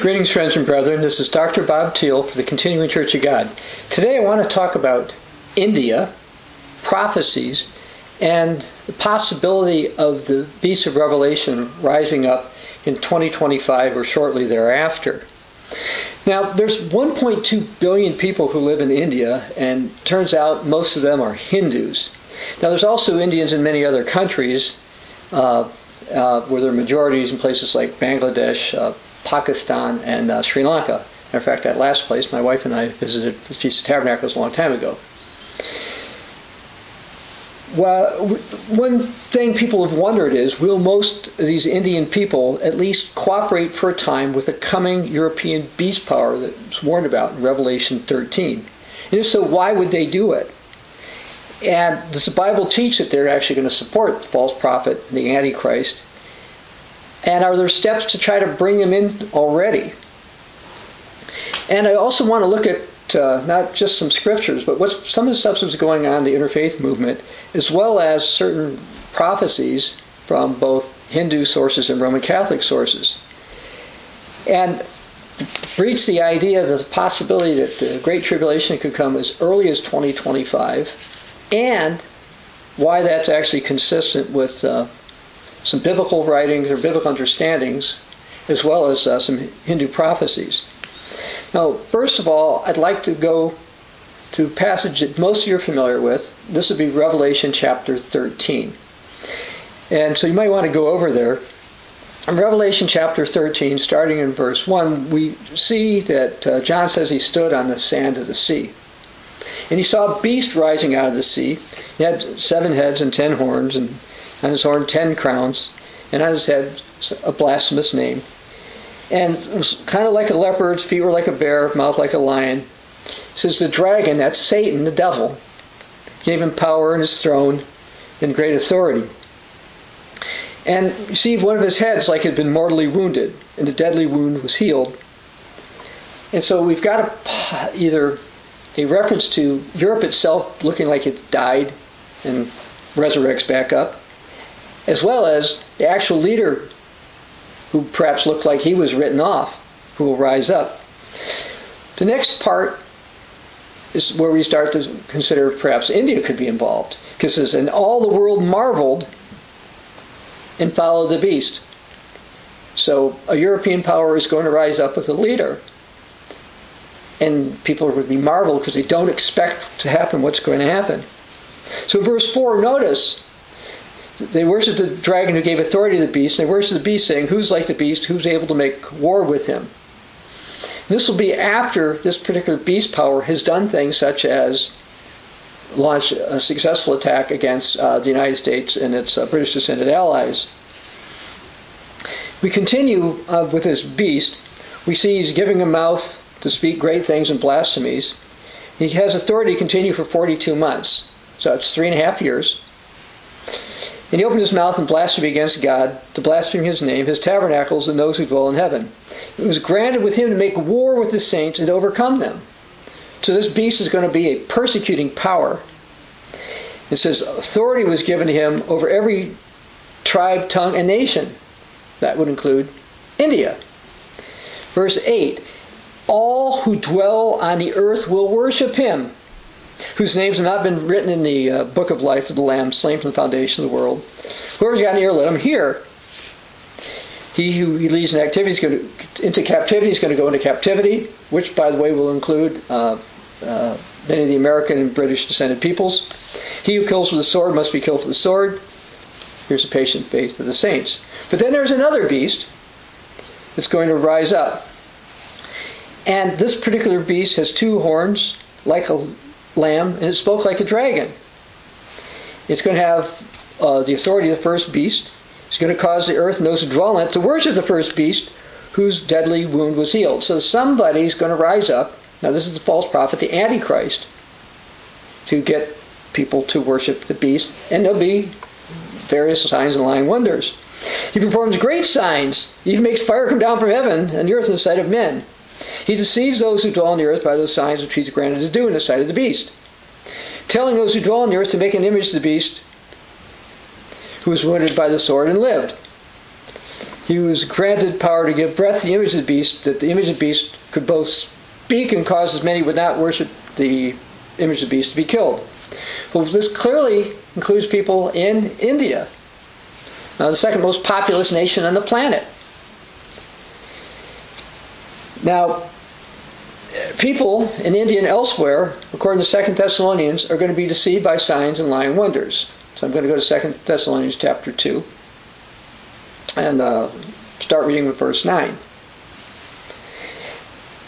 Greetings, friends and brethren. This is Dr. Bob Thiel for the Continuing Church of God. Today I want to talk about India, prophecies, and the possibility of the beast of Revelation rising up in 2025 or shortly thereafter. Now, there's 1.2 billion people who live in India, and turns out most of them are Hindus. Now, there's also Indians in many other countries, uh, uh, where there are majorities in places like Bangladesh, uh, Pakistan, and uh, Sri Lanka. In fact, that last place, my wife and I visited the Feast of Tabernacles a long time ago. Well, one thing people have wondered is will most of these Indian people at least cooperate for a time with the coming European beast power that's warned about in Revelation 13? And if so, why would they do it? And does the Bible teach that they're actually going to support the false prophet, the Antichrist? And are there steps to try to bring them in already? And I also want to look at uh, not just some scriptures, but what's some of the stuff that's going on in the interfaith movement, as well as certain prophecies from both Hindu sources and Roman Catholic sources. And breach the idea the possibility that the Great Tribulation could come as early as 2025 and why that's actually consistent with uh, some biblical writings or biblical understandings, as well as uh, some Hindu prophecies. Now, first of all, I'd like to go to a passage that most of you are familiar with. This would be Revelation chapter 13. And so you might want to go over there. In Revelation chapter 13, starting in verse 1, we see that uh, John says he stood on the sand of the sea. And he saw a beast rising out of the sea. He had seven heads and ten horns, and on his horn ten crowns, and on his head a blasphemous name. And it was kind of like a leopard, feet were like a bear, mouth like a lion. It says the dragon, that's Satan, the devil, gave him power and his throne and great authority. And you see one of his heads like it had been mortally wounded, and the deadly wound was healed. And so we've got a, either a reference to Europe itself looking like it died and resurrects back up, as well as the actual leader who perhaps looked like he was written off, who will rise up. The next part is where we start to consider perhaps India could be involved. Because it says, and all the world marveled and followed the beast. So a European power is going to rise up with a leader and people would be marveled because they don't expect to happen what's going to happen. So, verse 4, notice they worship the dragon who gave authority to the beast, and they worship the beast, saying, Who's like the beast? Who's able to make war with him? And this will be after this particular beast power has done things such as launch a successful attack against uh, the United States and its uh, British descended allies. We continue uh, with this beast. We see he's giving a mouth to speak great things and blasphemies. He has authority to continue for 42 months. So it's three and a half years. And he opened his mouth and blasphemed against God, to blaspheme his name, his tabernacles, and those who dwell in heaven. It was granted with him to make war with the saints and overcome them. So this beast is going to be a persecuting power. It says authority was given to him over every tribe, tongue, and nation. That would include India. Verse 8 all who dwell on the earth will worship him, whose names have not been written in the uh, book of life of the Lamb slain from the foundation of the world. Whoever's got an ear, let him hear. He who he leads in activity is going to, into captivity is going to go into captivity, which, by the way, will include uh, uh, many of the American and British descended peoples. He who kills with the sword must be killed with the sword. Here's the patient faith of the saints. But then there's another beast that's going to rise up. And this particular beast has two horns, like a lamb, and it spoke like a dragon. It's going to have uh, the authority of the first beast. It's going to cause the earth and those who dwell in it to worship the first beast, whose deadly wound was healed. So somebody's going to rise up. Now, this is the false prophet, the Antichrist, to get people to worship the beast, and there'll be various signs and lying wonders. He performs great signs. He even makes fire come down from heaven and the earth in the sight of men. He deceives those who dwell on the earth by those signs which he's granted to do in the sight of the beast, telling those who dwell on the earth to make an image of the beast who was wounded by the sword and lived. he was granted power to give breath to the image of the beast, that the image of the beast could both speak and cause as many would not worship the image of the beast to be killed. Well, this clearly includes people in India, now the second most populous nation on the planet. Now, people in India and elsewhere, according to Second Thessalonians, are going to be deceived by signs and lying wonders. So I'm going to go to Second Thessalonians chapter 2 and uh, start reading with verse 9.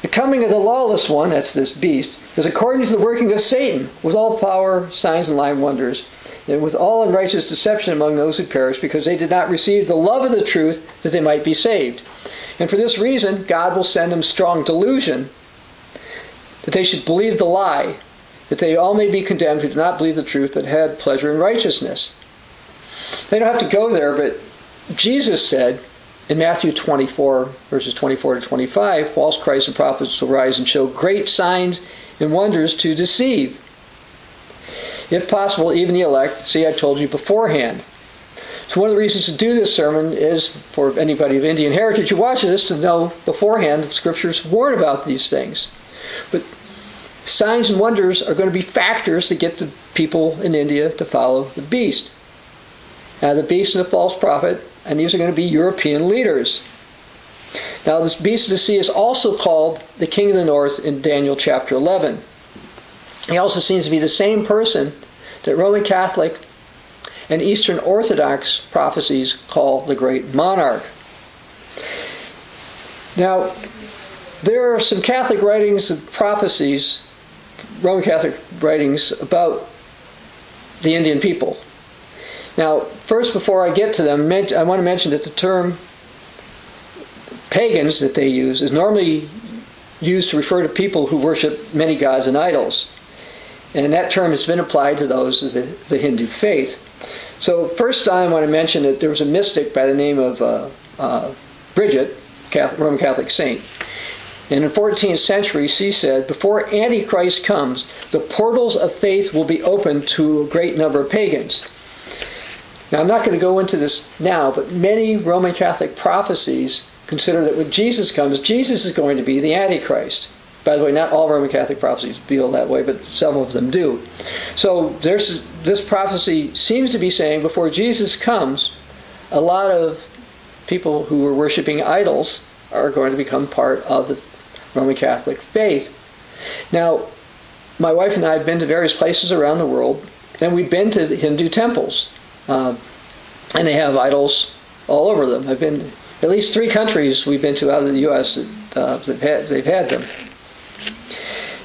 The coming of the lawless one, that's this beast, is according to the working of Satan, with all power, signs, and lying wonders, and with all unrighteous deception among those who perish, because they did not receive the love of the truth that they might be saved. And for this reason, God will send them strong delusion that they should believe the lie, that they all may be condemned who did not believe the truth but had pleasure in righteousness. They don't have to go there, but Jesus said in Matthew 24, verses 24 to 25, false Christs and prophets will rise and show great signs and wonders to deceive. If possible, even the elect. See, I told you beforehand. So one of the reasons to do this sermon is for anybody of Indian heritage who watches this to know beforehand the scriptures warn about these things. But signs and wonders are going to be factors to get the people in India to follow the beast. Now, the beast and the false prophet, and these are going to be European leaders. Now, this beast of the sea is also called the king of the north in Daniel chapter 11. He also seems to be the same person that Roman Catholic and Eastern Orthodox prophecies call the great monarch. Now, there are some Catholic writings and prophecies, Roman Catholic writings, about the Indian people. Now, first, before I get to them, I want to mention that the term pagans that they use is normally used to refer to people who worship many gods and idols. And that term has been applied to those of the, the Hindu faith. So, first I want to mention that there was a mystic by the name of uh, uh, Bridget, Catholic, Roman Catholic saint. And in the 14th century, she said, before Antichrist comes, the portals of faith will be opened to a great number of pagans. Now, I'm not going to go into this now, but many Roman Catholic prophecies consider that when Jesus comes, Jesus is going to be the Antichrist. By the way, not all Roman Catholic prophecies feel that way, but some of them do. So this prophecy seems to be saying before Jesus comes, a lot of people who were worshiping idols are going to become part of the Roman Catholic faith. Now, my wife and I have been to various places around the world, and we've been to Hindu temples, uh, and they have idols all over them. I've been at least three countries we've been to out of the U.S. that uh, they've, had, they've had them.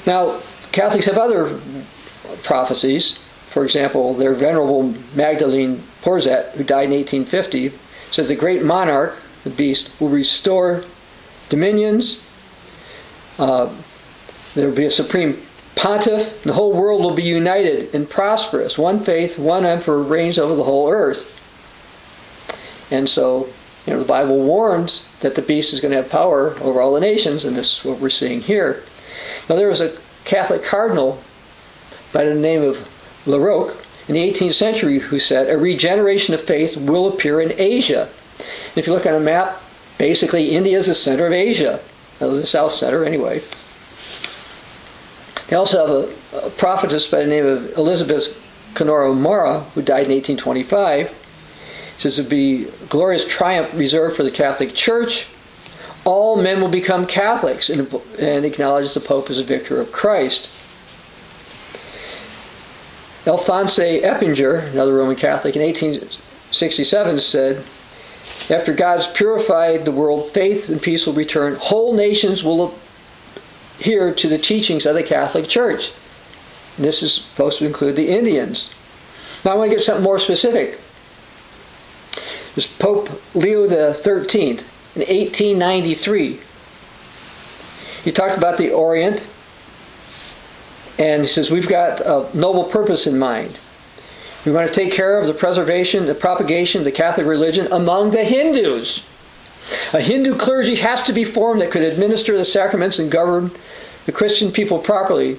Now, Catholics have other prophecies. For example, their venerable Magdalene Porzat, who died in 1850, says the great monarch, the beast, will restore dominions, uh, there will be a supreme pontiff. The whole world will be united and prosperous. One faith, one emperor reigns over the whole earth. And so, you know, the Bible warns that the beast is going to have power over all the nations, and this is what we're seeing here. Now, there was a Catholic cardinal by the name of Laroque in the 18th century who said a regeneration of faith will appear in Asia. If you look on a map, basically India is the center of Asia. That was the South Center, anyway. They also have a, a prophetess by the name of Elizabeth Canori Mora, who died in 1825. It says it would be a glorious triumph reserved for the Catholic Church. All men will become Catholics and, and acknowledge the Pope as a vicar of Christ. Alphonse Eppinger, another Roman Catholic, in 1867 said, after God's purified the world, faith and peace will return. Whole nations will adhere to the teachings of the Catholic Church. This is supposed to include the Indians. Now I want to get something more specific. It was Pope Leo XIII in 1893. He talked about the Orient, and he says, We've got a noble purpose in mind. We want to take care of the preservation, the propagation of the Catholic religion among the Hindus. A Hindu clergy has to be formed that could administer the sacraments and govern the Christian people properly,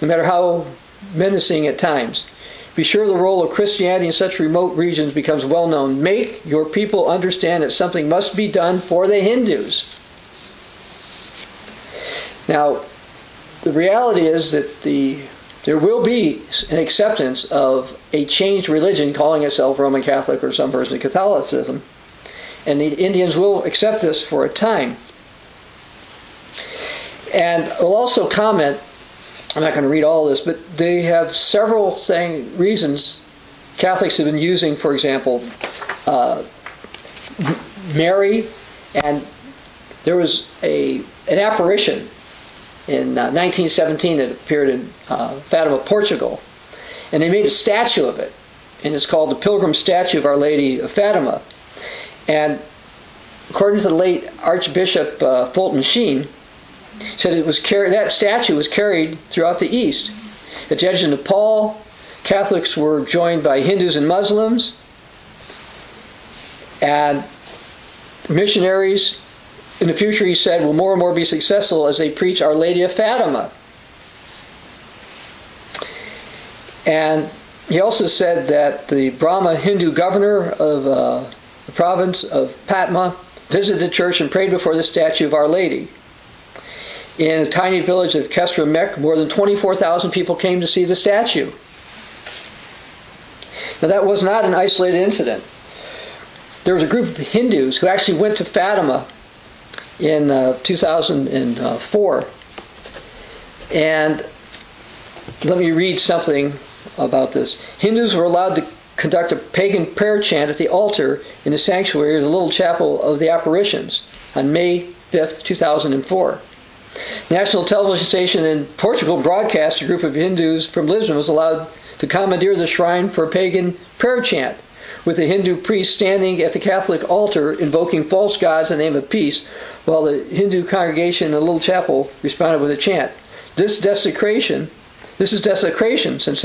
no matter how menacing at times. be sure the role of Christianity in such remote regions becomes well known. Make your people understand that something must be done for the Hindus. Now, the reality is that the there will be an acceptance of a changed religion calling itself Roman Catholic or some version of Catholicism. And the Indians will accept this for a time. And we'll also comment, I'm not going to read all this, but they have several thing, reasons Catholics have been using, for example, uh, Mary, and there was a an apparition in uh, 1917 it appeared in uh, Fatima, Portugal. And they made a statue of it. And it's called the Pilgrim Statue of Our Lady of Fatima. And according to the late Archbishop uh, Fulton Sheen, said it was carried, that statue was carried throughout the East. At the edge of Nepal, Catholics were joined by Hindus and Muslims. And missionaries in the future, he said, will more and more be successful as they preach Our Lady of Fatima. And he also said that the Brahma Hindu governor of uh, the province of Patna visited the church and prayed before the statue of Our Lady. In a tiny village of Kestra Mek, more than 24,000 people came to see the statue. Now, that was not an isolated incident. There was a group of Hindus who actually went to Fatima in uh, 2004. And let me read something about this. Hindus were allowed to conduct a pagan prayer chant at the altar in the sanctuary of the little chapel of the apparitions on May 5th, 2004. National television station in Portugal broadcast a group of Hindus from Lisbon was allowed to commandeer the shrine for a pagan prayer chant with a Hindu priest standing at the Catholic altar invoking false gods in the name of peace, while the Hindu congregation in the little chapel responded with a chant. This desecration, this is desecration, since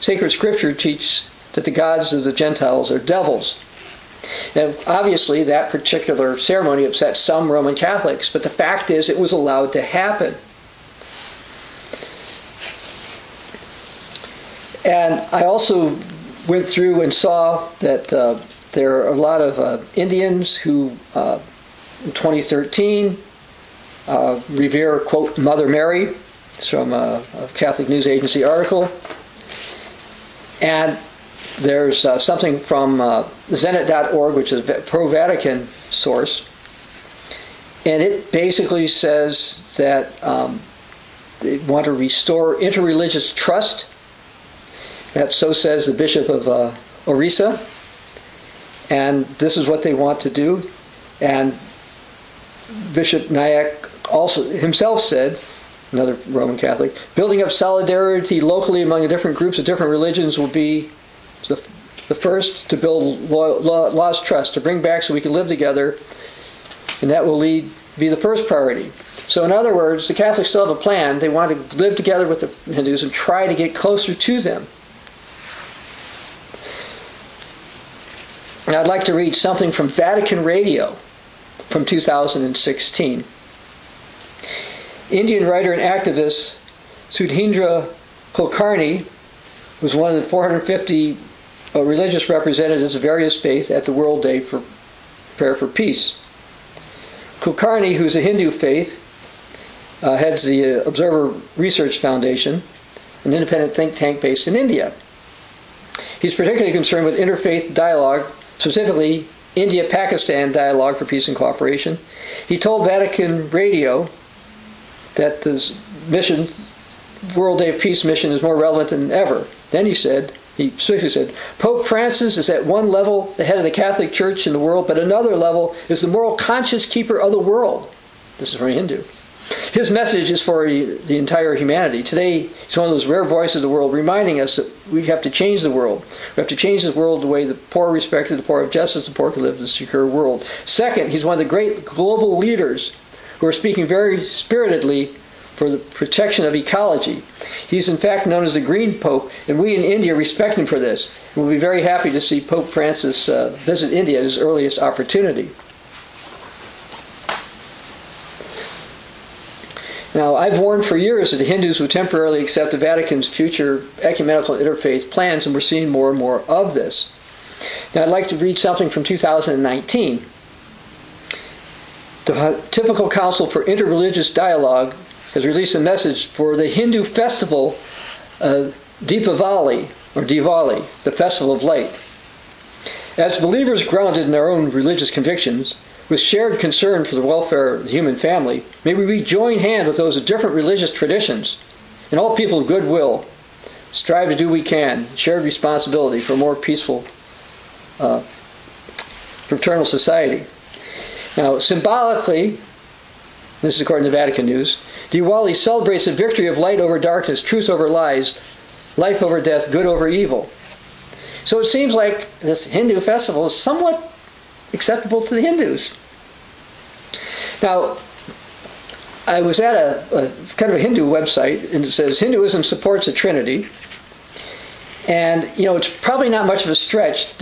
sacred scripture teaches that the gods of the Gentiles are devils. Now, obviously, that particular ceremony upset some Roman Catholics, but the fact is it was allowed to happen. And I also went through and saw that uh, there are a lot of uh, Indians who, uh, in 2013, uh, revere, quote, Mother Mary. It's from a, a Catholic News Agency article. And there's uh, something from uh, Zenit.org, which is a pro Vatican source. And it basically says that um, they want to restore interreligious trust that so says the Bishop of uh, Orissa. And this is what they want to do. And Bishop Nayak also himself said, another Roman Catholic, building up solidarity locally among the different groups of different religions will be the, the first to build lost trust, to bring back so we can live together. And that will lead be the first priority. So, in other words, the Catholics still have a plan. They want to live together with the Hindus and try to get closer to them. I'd like to read something from Vatican Radio from 2016. Indian writer and activist Sudhindra Kulkarni was one of the 450 uh, religious representatives of various faiths at the World Day for Prayer for Peace. Kulkarni, who's a Hindu faith, uh, heads the uh, Observer Research Foundation, an independent think tank based in India. He's particularly concerned with interfaith dialogue specifically India Pakistan Dialogue for Peace and Cooperation. He told Vatican Radio that this mission, World Day of Peace mission, is more relevant than ever. Then he said, he specifically said, Pope Francis is at one level the head of the Catholic Church in the world, but another level is the moral conscience keeper of the world. This is from a Hindu. His message is for the entire humanity. Today, he's one of those rare voices of the world reminding us that we have to change the world. We have to change the world the way the poor are respected, the poor have justice, the poor can live in a secure world. Second, he's one of the great global leaders who are speaking very spiritedly for the protection of ecology. He's in fact known as the Green Pope, and we in India respect him for this. We'll be very happy to see Pope Francis uh, visit India at his earliest opportunity. Now, I've warned for years that the Hindus would temporarily accept the Vatican's future ecumenical interfaith plans, and we're seeing more and more of this. Now, I'd like to read something from 2019. The Pontifical Council for Interreligious Dialogue has released a message for the Hindu festival of Deepavali, or Diwali, the festival of light. As believers grounded in their own religious convictions, with shared concern for the welfare of the human family, may we join hand with those of different religious traditions and all people of goodwill strive to do what we can, shared responsibility for a more peaceful, uh, fraternal society. Now, symbolically, this is according to Vatican News, Diwali celebrates the victory of light over darkness, truth over lies, life over death, good over evil. So it seems like this Hindu festival is somewhat acceptable to the Hindus. Now, I was at a, a, kind of a Hindu website, and it says Hinduism supports a trinity. And you know, it's probably not much of a stretch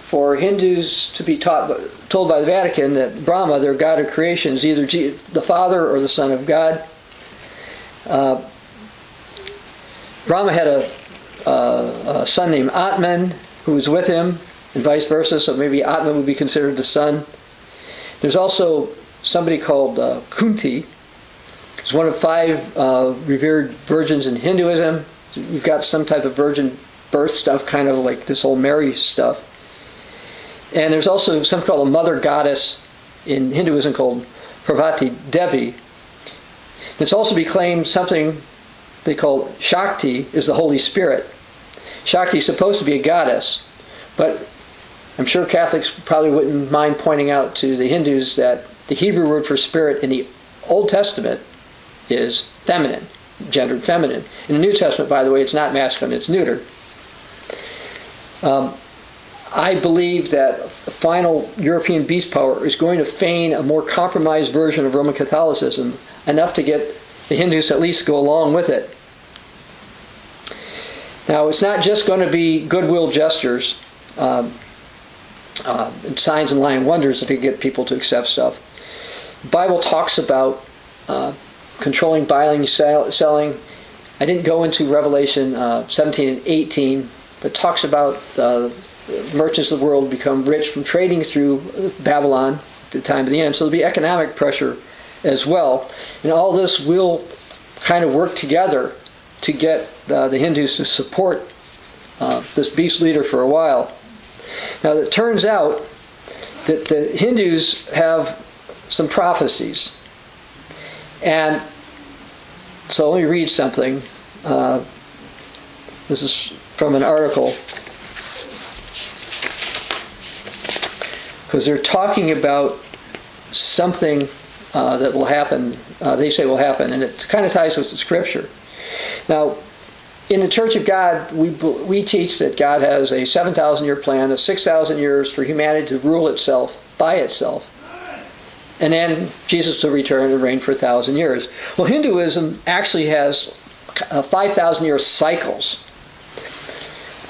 for Hindus to be taught, told by the Vatican that Brahma, their god of creation, is either the Father or the Son of God. Uh, Brahma had a, a son named Atman who was with him, and vice versa. So maybe Atman would be considered the son. There's also somebody called uh, Kunti. He's one of five uh, revered virgins in Hinduism. You've got some type of virgin birth stuff, kind of like this old Mary stuff. And there's also something called a mother goddess in Hinduism called Parvati Devi. It's also be claimed something they call Shakti is the Holy Spirit. Shakti is supposed to be a goddess, but I'm sure Catholics probably wouldn't mind pointing out to the Hindus that the Hebrew word for spirit in the Old Testament is feminine, gendered feminine. In the New Testament, by the way, it's not masculine, it's neuter. Um, I believe that final European beast power is going to feign a more compromised version of Roman Catholicism, enough to get the Hindus at least go along with it. Now, it's not just going to be goodwill gestures um, uh, and signs and lying wonders that can get people to accept stuff. The Bible talks about uh, controlling buying, sell, selling. I didn't go into Revelation uh, 17 and 18, but talks about uh, merchants of the world become rich from trading through Babylon at the time of the end. So there'll be economic pressure as well. And all this will kind of work together to get uh, the Hindus to support uh, this beast leader for a while. Now, it turns out that the Hindus have some prophecies. And so let me read something. Uh, this is from an article. Because they're talking about something uh, that will happen, uh, they say will happen, and it kind of ties with the scripture. Now, in the Church of God, we, we teach that God has a 7,000 year plan of 6,000 years for humanity to rule itself by itself. And then Jesus will return and reign for a thousand years. Well, Hinduism actually has 5,000 year cycles.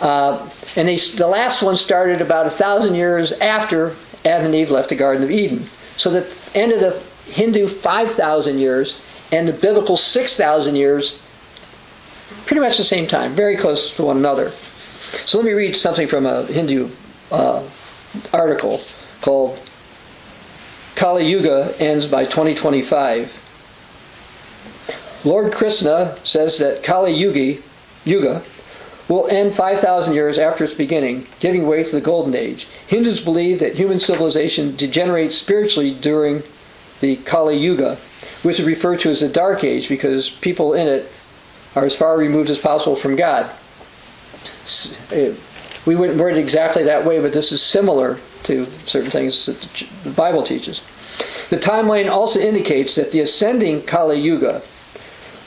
Uh, and they, the last one started about a thousand years after Adam and Eve left the Garden of Eden. So the end of the Hindu 5,000 years and the biblical 6,000 years pretty much the same time, very close to one another. So let me read something from a Hindu uh, article called Kali Yuga ends by 2025. Lord Krishna says that Kali Yugi, Yuga will end 5,000 years after its beginning, giving way to the Golden Age. Hindus believe that human civilization degenerates spiritually during the Kali Yuga, which is referred to as the Dark Age because people in it are as far removed as possible from God. Eh, we wouldn't word it exactly that way, but this is similar to certain things that the Bible teaches. The timeline also indicates that the ascending Kali Yuga,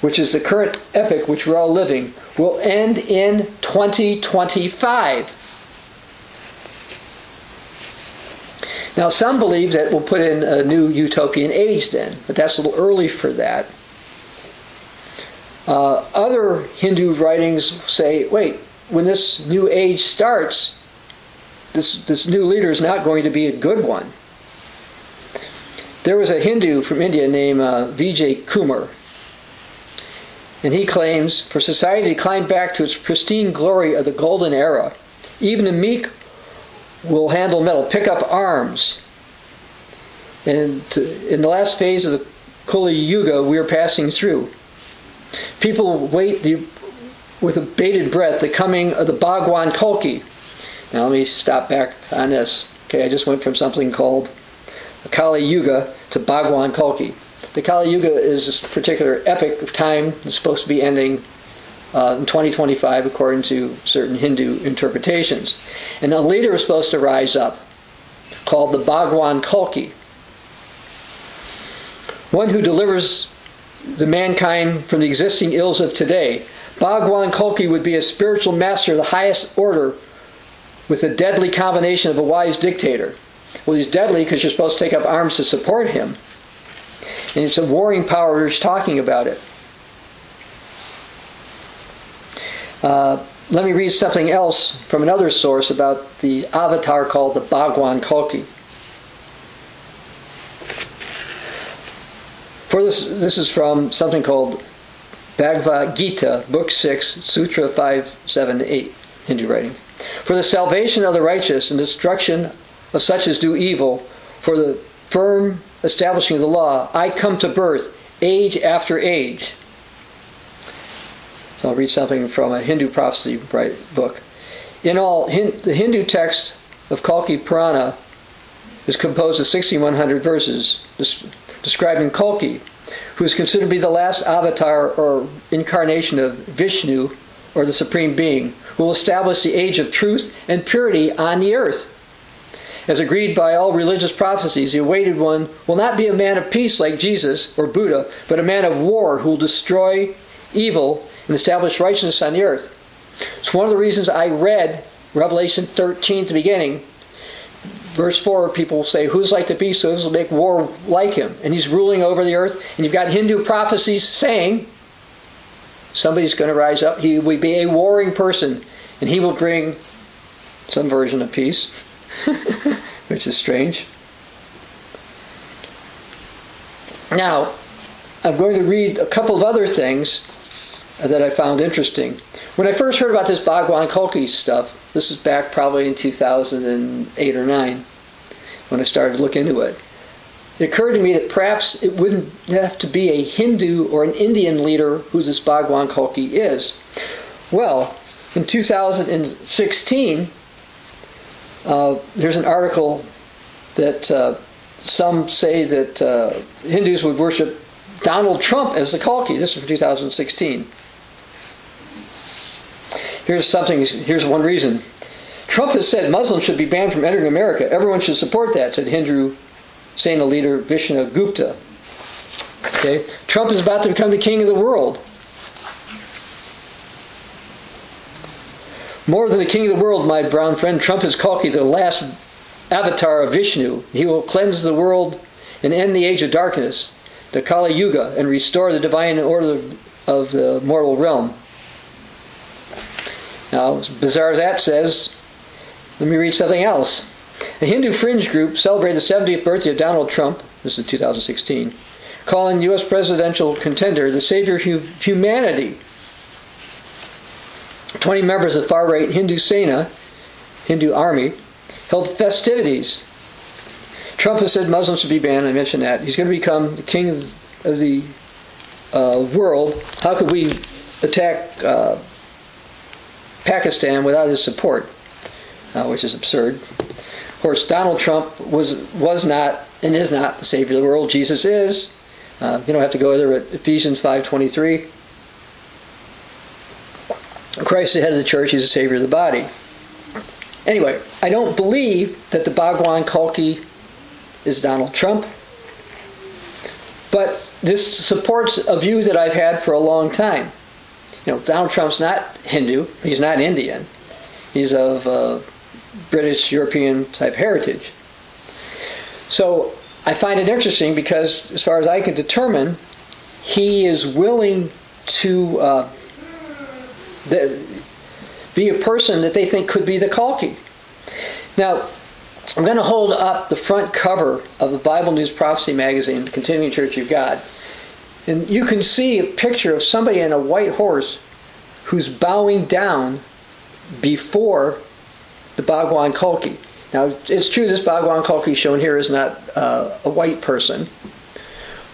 which is the current epoch which we're all living, will end in 2025. Now, some believe that we'll put in a new utopian age then, but that's a little early for that. Uh, other Hindu writings say, wait, when this new age starts, this, this new leader is not going to be a good one. There was a Hindu from India named uh, Vijay Kumar. And he claims for society to climb back to its pristine glory of the golden era, even the meek will handle metal, pick up arms. And in the last phase of the Kali Yuga, we are passing through. People wait the, with a bated breath the coming of the Bhagwan Kalki. Now let me stop back on this. Okay, I just went from something called Kali Yuga to Bhagwan Kalki. The Kali Yuga is this particular epic of time that's supposed to be ending uh, in 2025 according to certain Hindu interpretations. And a leader is supposed to rise up called the Bhagwan Kalki. One who delivers the mankind from the existing ills of today. Bhagwan Kalki would be a spiritual master of the highest order with a deadly combination of a wise dictator. Well, he's deadly because you're supposed to take up arms to support him. And it's a warring power who's talking about it. Uh, let me read something else from another source about the avatar called the Bhagwan Kalki. For this, this is from something called Bhagavad Gita, Book 6, Sutra 5, 7, 8, Hindu writing. For the salvation of the righteous and destruction of such as do evil, for the firm establishing of the law, I come to birth, age after age. So I'll read something from a Hindu prophecy book. In all, the Hindu text of Kalki Purana is composed of 6,100 verses describing Kalki, who is considered to be the last avatar or incarnation of Vishnu, or the Supreme Being, who will establish the age of truth and purity on the earth. As agreed by all religious prophecies, the awaited one will not be a man of peace like Jesus or Buddha, but a man of war who will destroy evil and establish righteousness on the earth. It's one of the reasons I read Revelation 13 at the beginning. Verse 4, people say, Who's like the beast? Those will make war like him. And he's ruling over the earth. And you've got Hindu prophecies saying somebody's going to rise up. He will be a warring person. And he will bring some version of peace. which is strange. Now, I'm going to read a couple of other things that I found interesting. When I first heard about this Bhagwan Kalki stuff, this is back probably in 2008 or 9, when I started to look into it, it occurred to me that perhaps it wouldn't have to be a Hindu or an Indian leader who this Bhagwan Kalki is. Well, in 2016, uh, there's an article that uh, some say that uh, Hindus would worship Donald Trump as the Kalki. This is from 2016. Here's something. Here's one reason. Trump has said Muslims should be banned from entering America. Everyone should support that," said Hindu Sena leader Vishnu Gupta. Okay, Trump is about to become the king of the world. More than the king of the world, my brown friend, Trump is Kalki, the last avatar of Vishnu. He will cleanse the world and end the age of darkness, the Kali Yuga, and restore the divine order of the mortal realm. Now, as bizarre as that says, let me read something else. A Hindu fringe group celebrated the 70th birthday of Donald Trump, this is 2016, calling U.S. presidential contender the savior of humanity 20 members of far right Hindu Sena, Hindu army, held festivities. Trump has said Muslims should be banned. I mentioned that. He's going to become the king of, the uh, world. How could we attack uh, Pakistan without his support? Uh, which is absurd. Of course, Donald Trump was was not and is not the savior of the world. Jesus is. Uh, you don't have to go there. But Ephesians five twenty three. Christ is the head of the church, he's the savior of the body. Anyway, I don't believe that the Bhagwan Kalki is Donald Trump, but this supports a view that I've had for a long time. You know, Donald Trump's not Hindu, he's not Indian, he's of uh, British European type heritage. So I find it interesting because, as far as I can determine, he is willing to. Uh, be a person that they think could be the Kalki. Now, I'm going to hold up the front cover of the Bible News Prophecy magazine, Continuing Church of God. And you can see a picture of somebody on a white horse who's bowing down before the Bhagwan Kalki. Now, it's true this Bhagwan Kalki shown here is not uh, a white person.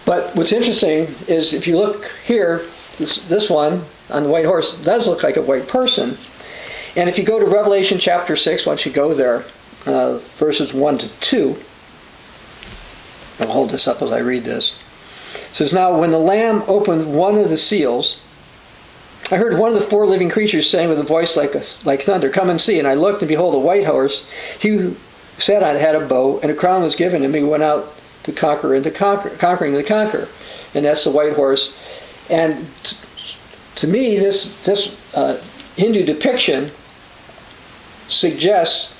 But what's interesting is if you look here, this, this one on the white horse does look like a white person. And if you go to Revelation chapter 6, once you go there, uh, verses 1 to 2, I'll hold this up as I read this. It says, Now when the Lamb opened one of the seals, I heard one of the four living creatures saying with a voice like, a, like thunder, Come and see. And I looked, and behold, a white horse. He sat on it had a bow, and a crown was given him. He went out to conquer and to conquer, conquering the conquer. And that's the white horse. And t- to me, this, this uh, Hindu depiction suggests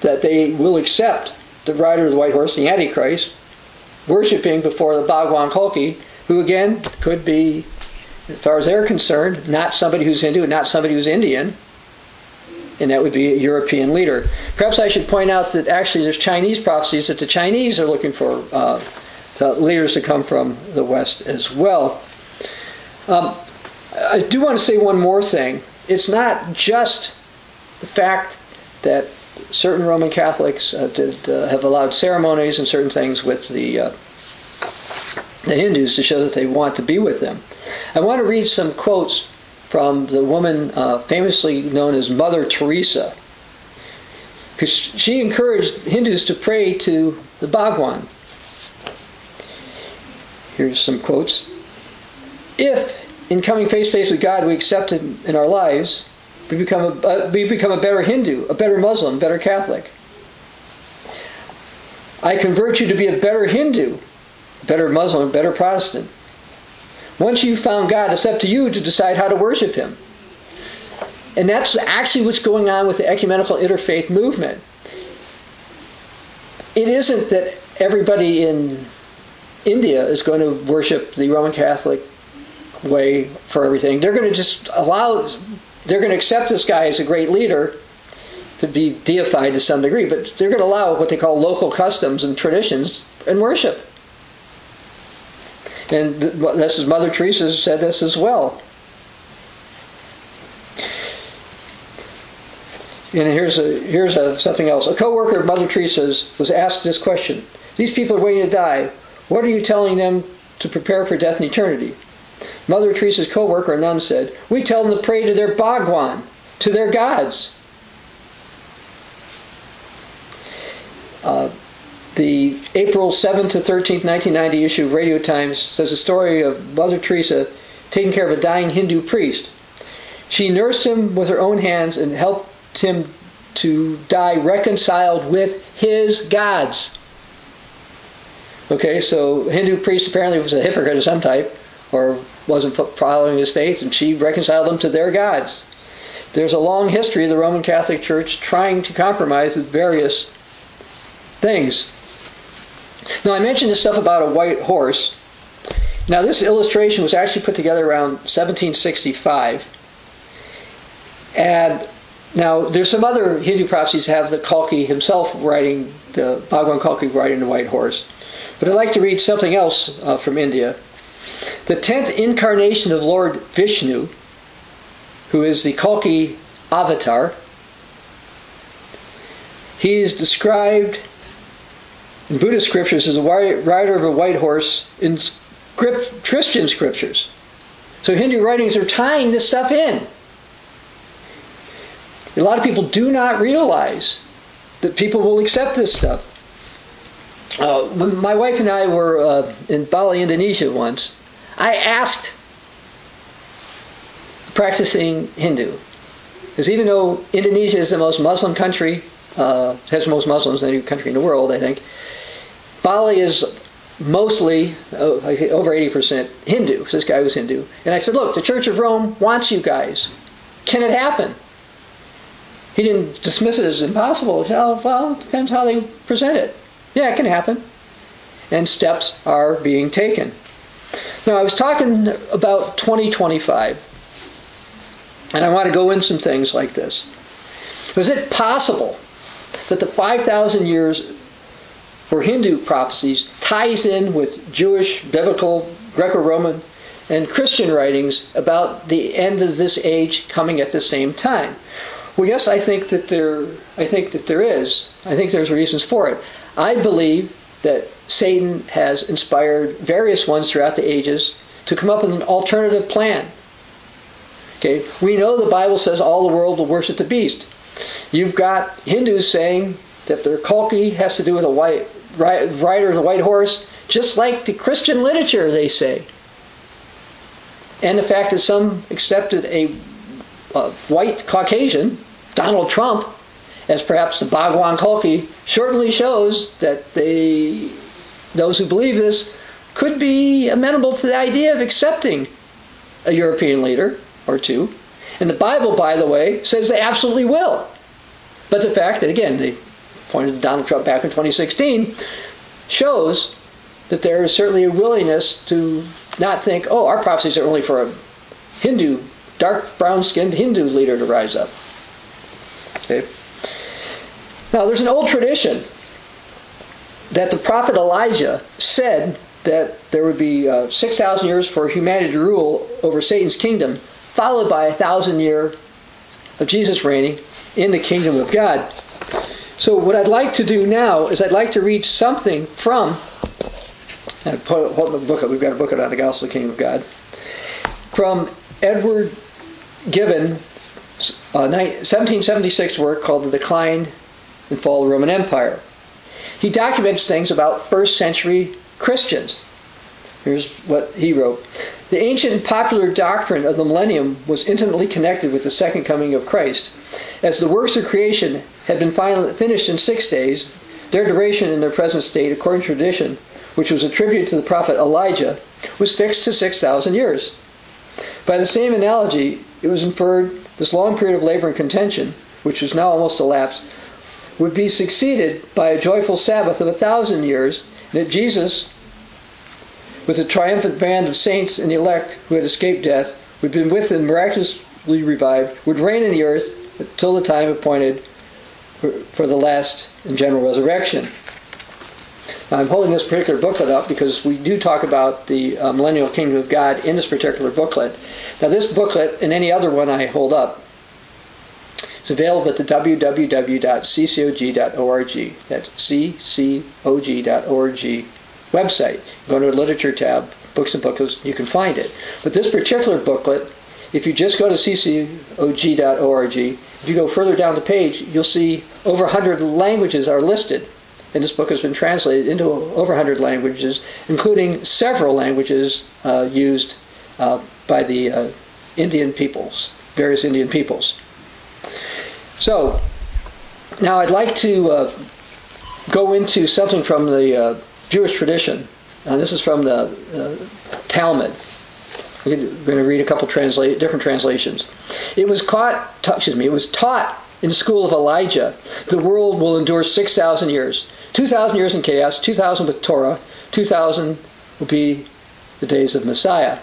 that they will accept the rider of the white horse, the Antichrist, worshiping before the Bhagwan Kalki, who again could be, as far as they're concerned, not somebody who's Hindu, not somebody who's Indian, and that would be a European leader. Perhaps I should point out that actually there's Chinese prophecies that the Chinese are looking for uh, leaders to come from the West as well. Um, I do want to say one more thing. It's not just the fact that certain Roman Catholics uh, did, uh, have allowed ceremonies and certain things with the uh, the Hindus to show that they want to be with them. I want to read some quotes from the woman uh, famously known as Mother Teresa, because she encouraged Hindus to pray to the Bhagwan. Here's some quotes. If in coming face to face with God we accept Him in our lives, we become a, uh, we become a better Hindu, a better Muslim, better Catholic. I convert you to be a better Hindu, better Muslim, better Protestant. Once you've found God, it's up to you to decide how to worship Him. And that's actually what's going on with the ecumenical interfaith movement. It isn't that everybody in India is going to worship the Roman Catholic way for everything. They're going to just allow they're going to accept this guy as a great leader to be deified to some degree, but they're going to allow what they call local customs and traditions and worship. And this is Mother Teresa said this as well. And here's a, here's a, something else. A co-worker of Mother Teresa's was asked this question: These people are waiting to die. What are you telling them to prepare for death and eternity? Mother Teresa's co-worker, a nun, said, We tell them to pray to their Bhagwan, to their gods. Uh, the April 7th to 13th, 1990 issue of Radio Times says a story of Mother Teresa taking care of a dying Hindu priest. She nursed him with her own hands and helped him to die reconciled with his gods. Okay, so Hindu priest apparently was a hypocrite of some type or wasn't following his faith, and she reconciled them to their gods. There's a long history of the Roman Catholic Church trying to compromise with various things. Now, I mentioned this stuff about a white horse. Now, this illustration was actually put together around 1765. And now, there's some other Hindu prophecies have the Kalki himself riding, the Bhagwan Kalki riding the white horse. But I'd like to read something else uh, from India. The tenth incarnation of Lord Vishnu, who is the Kalki avatar, he is described in Buddhist scriptures as a rider of a white horse in Christian scriptures. So Hindu writings are tying this stuff in. A lot of people do not realize that people will accept this stuff. Uh, my wife and I were uh, in Bali, Indonesia once. I asked practicing Hindu, because even though Indonesia is the most Muslim country, uh, has the most Muslims than any country in the world, I think, Bali is mostly oh, over 80% Hindu. So this guy was Hindu. And I said, look, the Church of Rome wants you guys. Can it happen? He didn't dismiss it as impossible. He said, oh, well, it depends how they present it. Yeah, it can happen. And steps are being taken. Now, I was talking about 2025, and I want to go in some things like this. Is it possible that the 5,000 years for Hindu prophecies ties in with Jewish biblical Greco-Roman, and Christian writings about the end of this age coming at the same time. Well, yes, I think that there. I think that there is. I think there's reasons for it. I believe that Satan has inspired various ones throughout the ages to come up with an alternative plan. Okay, we know the Bible says all the world will worship the beast. You've got Hindus saying that their kalki has to do with a white rider of a white horse, just like the Christian literature, they say. And the fact that some accepted a, a white Caucasian, Donald Trump, as perhaps the Bhagwan Kalki, certainly shows that they, those who believe this could be amenable to the idea of accepting a European leader or two. And the Bible, by the way, says they absolutely will. But the fact that, again, they pointed to Donald Trump back in 2016, shows that there is certainly a willingness to not think, oh, our prophecies are only for a Hindu, dark brown skinned Hindu leader to rise up. Okay? Now, there's an old tradition that the prophet Elijah said that there would be uh, 6,000 years for humanity to rule over Satan's kingdom, followed by a thousand year of Jesus reigning in the kingdom of God. So, what I'd like to do now is I'd like to read something from. Uh, hold the book up. We've got a book on the Gospel of the Kingdom of God. From Edward Gibbon, uh, 1776 work called The Decline and Fall of the Roman Empire. He documents things about first century Christians. Here's what he wrote. The ancient popular doctrine of the millennium was intimately connected with the second coming of Christ. As the works of creation had been finished in six days, their duration in their present state, according to tradition, which was attributed to the prophet Elijah, was fixed to 6,000 years. By the same analogy, it was inferred this long period of labor and contention, which was now almost elapsed, would be succeeded by a joyful Sabbath of a thousand years, and that Jesus, with a triumphant band of saints and elect who had escaped death, who had been with and miraculously revived, would reign in the earth until the time appointed for the last and general resurrection. Now, I'm holding this particular booklet up because we do talk about the uh, millennial kingdom of God in this particular booklet. Now, this booklet and any other one I hold up is available at the www.ccog.org. That's ccog.org website. Go to the literature tab, books and booklets, you can find it. But this particular booklet, if you just go to ccog.org, if you go further down the page, you'll see over 100 languages are listed. And this book has been translated into over 100 languages, including several languages uh, used uh, by the uh, Indian peoples, various Indian peoples. So, now I'd like to uh, go into something from the uh, Jewish tradition. And this is from the uh, Talmud. We're going to read a couple translate, different translations. It was caught, excuse me, it was taught in the school of Elijah. The world will endure 6,000 years. 2,000 years in chaos, 2,000 with Torah, 2,000 will be the days of Messiah.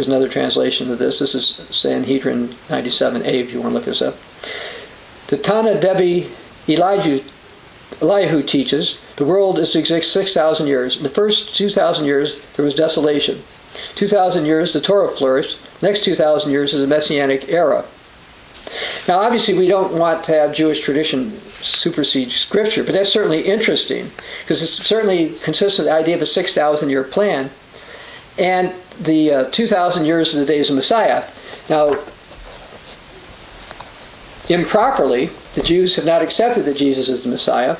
Here's another translation of this. This is Sanhedrin 97a if you want to look this up. The Tana Devi Elijah, Elihu teaches the world is to exist 6,000 years. In the first 2,000 years, there was desolation. 2,000 years, the Torah flourished. Next 2,000 years is the Messianic era. Now, obviously, we don't want to have Jewish tradition supersede Scripture, but that's certainly interesting because it's certainly consistent with the idea of a 6,000 year plan. And the uh, 2,000 years of the days of Messiah. Now, improperly, the Jews have not accepted that Jesus is the Messiah,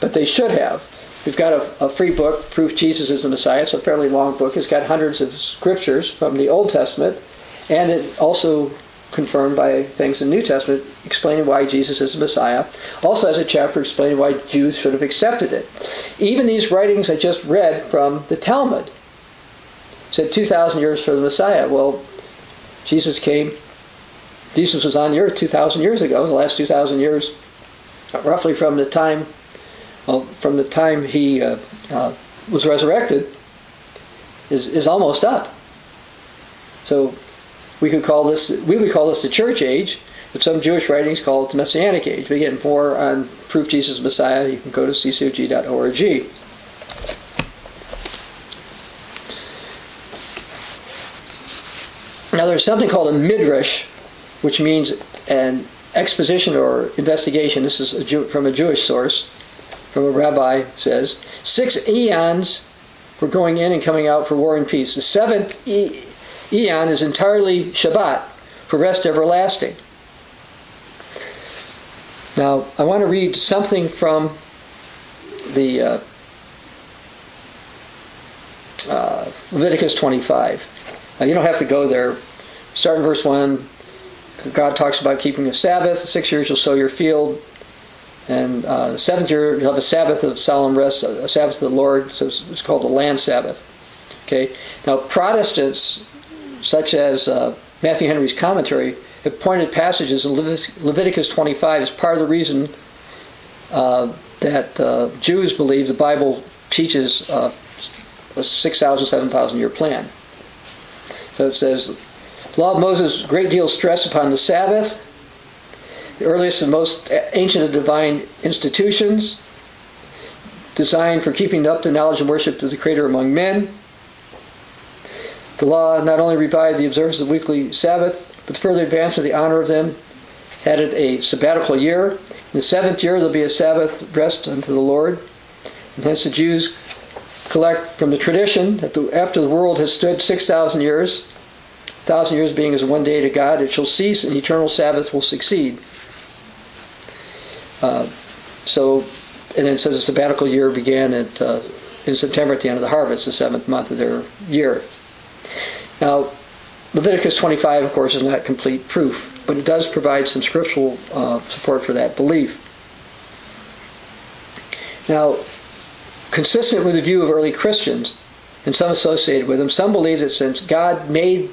but they should have. We've got a, a, free book, Proof Jesus is the Messiah. It's a fairly long book. It's got hundreds of scriptures from the Old Testament, and it also confirmed by things in the New Testament explaining why Jesus is the Messiah. Also has a chapter explaining why Jews should have accepted it. Even these writings I just read from the Talmud said 2,000 years for the Messiah. Well, Jesus came, Jesus was on the earth 2,000 years ago, the last 2,000 years, roughly from the time well, from the time he uh, uh, was resurrected is, is almost up. So we could call this we would call this the church age, but some Jewish writings call it the Messianic age. We get more on proof Jesus Messiah. You can go to ccog.org. Now, there's something called a midrash, which means an exposition or investigation. This is a Jew, from a Jewish source, from a rabbi says six eons for going in and coming out for war and peace. The seventh e- eon is entirely Shabbat for rest everlasting. Now, I want to read something from the uh, uh, Leviticus 25. Now, you don't have to go there. Start in verse 1. God talks about keeping a Sabbath. Six years you'll sow your field. And uh, the seventh year you'll have a Sabbath of solemn rest, a Sabbath of the Lord. So it's, it's called the land Sabbath. Okay. Now, Protestants, such as uh, Matthew Henry's commentary, have pointed passages in Leviticus 25 as part of the reason uh, that uh, Jews believe the Bible teaches uh, a 6,000, 7,000 year plan. So it says, law of Moses, great deal stress upon the Sabbath, the earliest and most ancient of divine institutions, designed for keeping up the knowledge and worship of the Creator among men. The law not only revived the observance of the weekly Sabbath, but further advanced of the honor of them, added a sabbatical year. In the seventh year, there'll be a Sabbath rest unto the Lord. And hence the Jews collect from the tradition that the, after the world has stood 6,000 years, 1,000 years being as one day to God, it shall cease and eternal Sabbath will succeed. Uh, so, and then it says the sabbatical year began at, uh, in September at the end of the harvest, the seventh month of their year. Now, Leviticus 25, of course, is not complete proof, but it does provide some scriptural uh, support for that belief. Now, consistent with the view of early Christians and some associated with them, some believe that since God made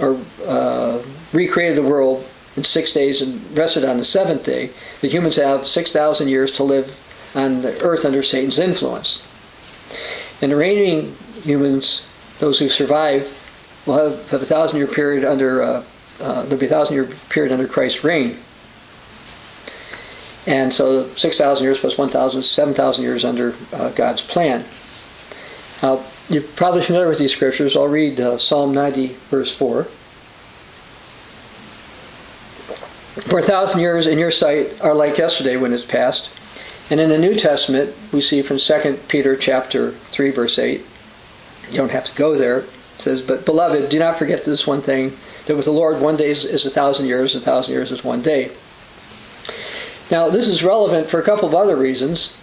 or uh, recreated the world in six days and rested on the seventh day, that humans have 6,000 years to live on the earth under Satan's influence. And the remaining humans, those who survive, will have, have a thousand year period under, uh, uh, there'll be a thousand year period under Christ's reign. And so 6,000 years plus 1,000, 7,000 years under uh, God's plan. Now, you're probably familiar with these scriptures. I'll read uh, Psalm 90, verse 4. For a thousand years in your sight are like yesterday when it's past. And in the New Testament, we see from 2 Peter chapter 3, verse 8. You don't have to go there. It says, But beloved, do not forget this one thing, that with the Lord one day is, is a thousand years, a thousand years is one day. Now, this is relevant for a couple of other reasons,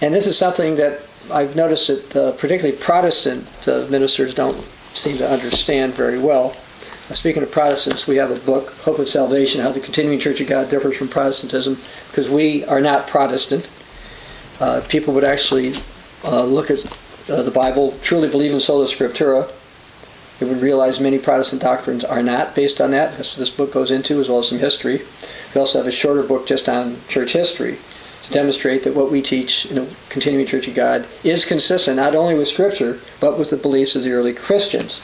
and this is something that I've noticed that uh, particularly Protestant uh, ministers don't seem to understand very well. Uh, speaking of Protestants, we have a book, Hope of Salvation, How the Continuing Church of God Differs from Protestantism, because we are not Protestant. Uh, people would actually uh, look at uh, the Bible, truly believe in sola scriptura, they would realize many Protestant doctrines are not based on that. That's what this book goes into, as well as some history. We also have a shorter book just on church history to demonstrate that what we teach in a continuing Church of God is consistent not only with Scripture, but with the beliefs of the early Christians.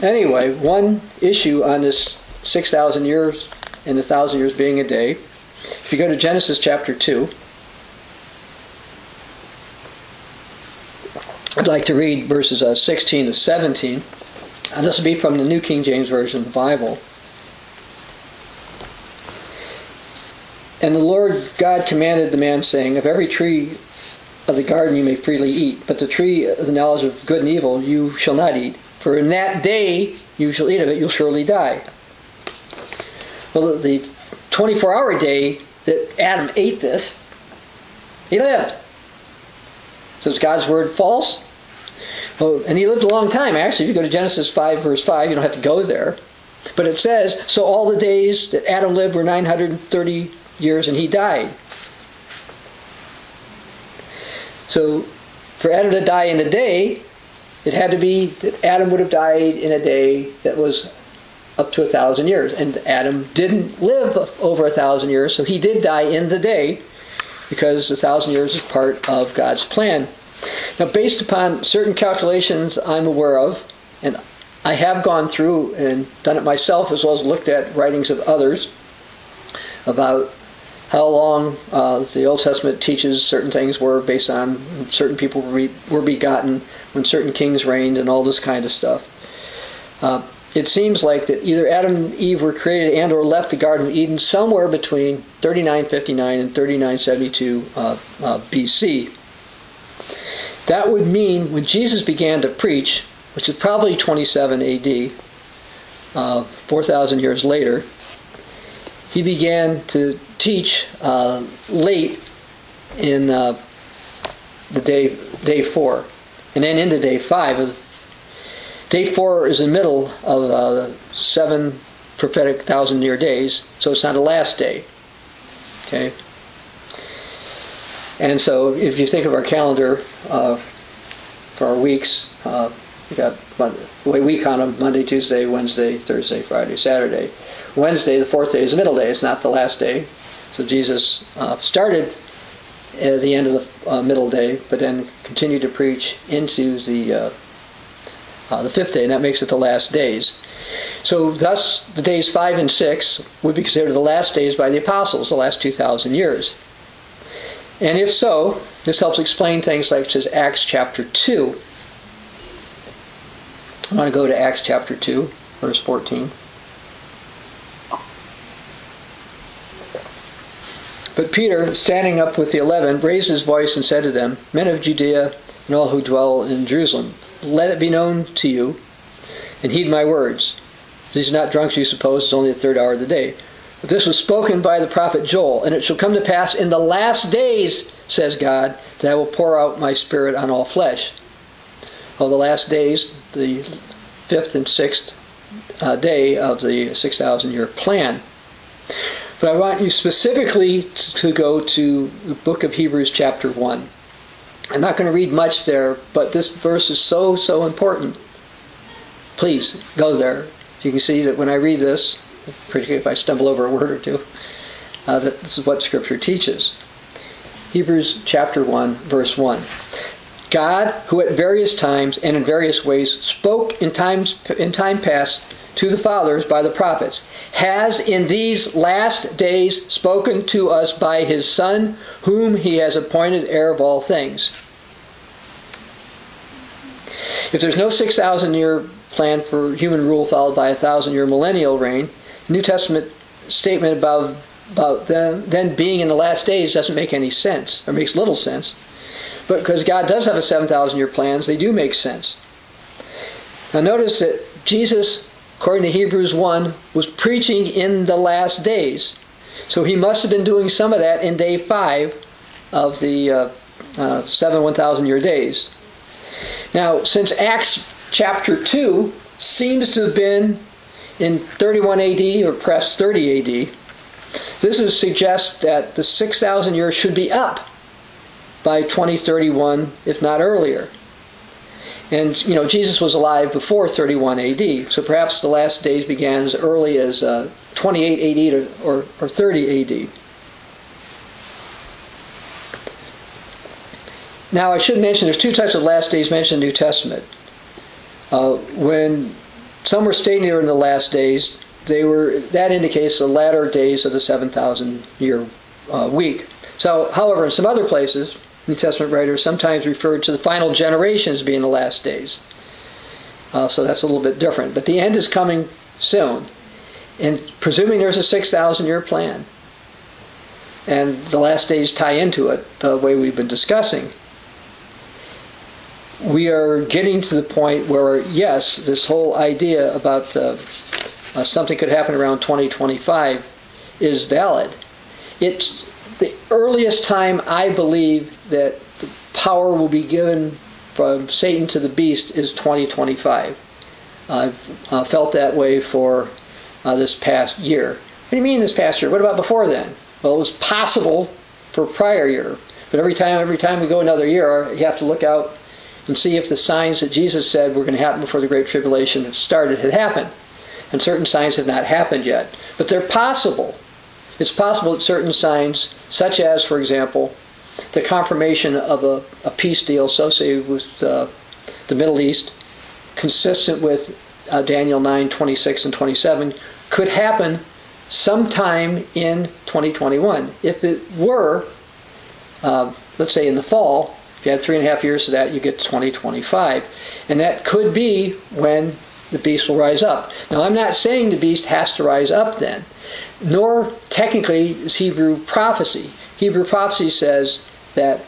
Anyway, one issue on this 6,000 years and the 1,000 years being a day, if you go to Genesis chapter 2, I'd like to read verses uh, 16 to 17. And this will be from the New King James Version of the Bible. And the Lord God commanded the man, saying, Of every tree of the garden you may freely eat, but the tree of the knowledge of good and evil you shall not eat. For in that day you shall eat of it, you'll surely die. Well, the 24 hour day that Adam ate this, he lived. So is God's word false? Well, and he lived a long time, actually. If you go to Genesis 5, verse 5, you don't have to go there. But it says, So all the days that Adam lived were 930 years and he died. So for Adam to die in a day, it had to be that Adam would have died in a day that was up to a thousand years. And Adam didn't live over a thousand years, so he did die in the day because a thousand years is part of God's plan. Now, based upon certain calculations I'm aware of, and I have gone through and done it myself as well as looked at writings of others about how long uh, the Old Testament teaches certain things were based on certain people were begotten when certain kings reigned and all this kind of stuff. Uh, it seems like that either Adam and Eve were created and or left the Garden of Eden somewhere between 3959 and 3972 uh, uh, BC. That would mean when Jesus began to preach, which is probably 27 AD, uh, 4,000 years later, he began to teach uh, late in uh, the day day four, and then into day five. Day four is the middle of uh, seven prophetic thousand year days, so it's not a last day. Okay. And so, if you think of our calendar uh, for our weeks, uh, we got the way we count them: Monday, Tuesday, Wednesday, Thursday, Friday, Saturday. Wednesday, the fourth day, is the middle day. It's not the last day. So Jesus uh, started at the end of the uh, middle day, but then continued to preach into the uh, uh, the fifth day, and that makes it the last days. So, thus, the days five and six would be considered the last days by the apostles, the last two thousand years. And if so, this helps explain things like as Acts chapter two. I want to go to Acts chapter two, verse fourteen. But Peter, standing up with the eleven, raised his voice and said to them, Men of Judea and all who dwell in Jerusalem, let it be known to you, and heed my words. These are not drunks, you suppose, it's only the third hour of the day. But this was spoken by the prophet Joel, and it shall come to pass in the last days, says God, that I will pour out my spirit on all flesh. Of the last days, the fifth and sixth uh, day of the 6,000 year plan. But I want you specifically to go to the book of Hebrews, chapter 1. I'm not going to read much there, but this verse is so, so important. Please go there. You can see that when I read this, particularly if I stumble over a word or two, uh, that this is what Scripture teaches. Hebrews chapter 1, verse 1. God, who at various times and in various ways spoke in times in time past to the fathers by the prophets, has in these last days spoken to us by his Son, whom he has appointed heir of all things. If there's no 6,000 year plan for human rule followed by a thousand year millennial reign, the New Testament statement about, about them then being in the last days doesn't make any sense, or makes little sense. But because God does have a 7,000 year plans, they do make sense. Now notice that Jesus according to Hebrews 1, was preaching in the last days. So he must have been doing some of that in day 5 of the uh, uh, seven 1,000 year days. Now, since Acts chapter 2 seems to have been in 31 AD or perhaps 30 AD, this would suggest that the 6,000 years should be up by 2031, if not earlier. And you know, Jesus was alive before 31 AD, so perhaps the last days began as early as uh, 28 AD or, or 30 AD. Now, I should mention there's two types of last days mentioned in the New Testament. Uh, when some were stating they in the last days, they were that indicates the latter days of the 7,000 year uh, week. So, however, in some other places, New Testament writers sometimes referred to the final generations being the last days. Uh, so that's a little bit different. But the end is coming soon. And presuming there's a 6,000 year plan, and the last days tie into it the way we've been discussing, we are getting to the point where, yes, this whole idea about uh, uh, something could happen around 2025 is valid. It's the earliest time I believe that the power will be given from Satan to the beast is 2025. I've uh, felt that way for uh, this past year. What do you mean this past year? What about before then? Well, it was possible for prior year, but every time every time we go another year, you have to look out and see if the signs that Jesus said were going to happen before the Great Tribulation started had happened. And certain signs have not happened yet, but they're possible. It's possible that certain signs, such as, for example, the confirmation of a, a peace deal associated with uh, the Middle East, consistent with uh, Daniel 9 26 and 27, could happen sometime in 2021. If it were, uh, let's say in the fall, if you had three and a half years of that, you get 2025. And that could be when the beast will rise up. Now, I'm not saying the beast has to rise up then, nor technically is Hindu prophecy. Hindu prophecy says that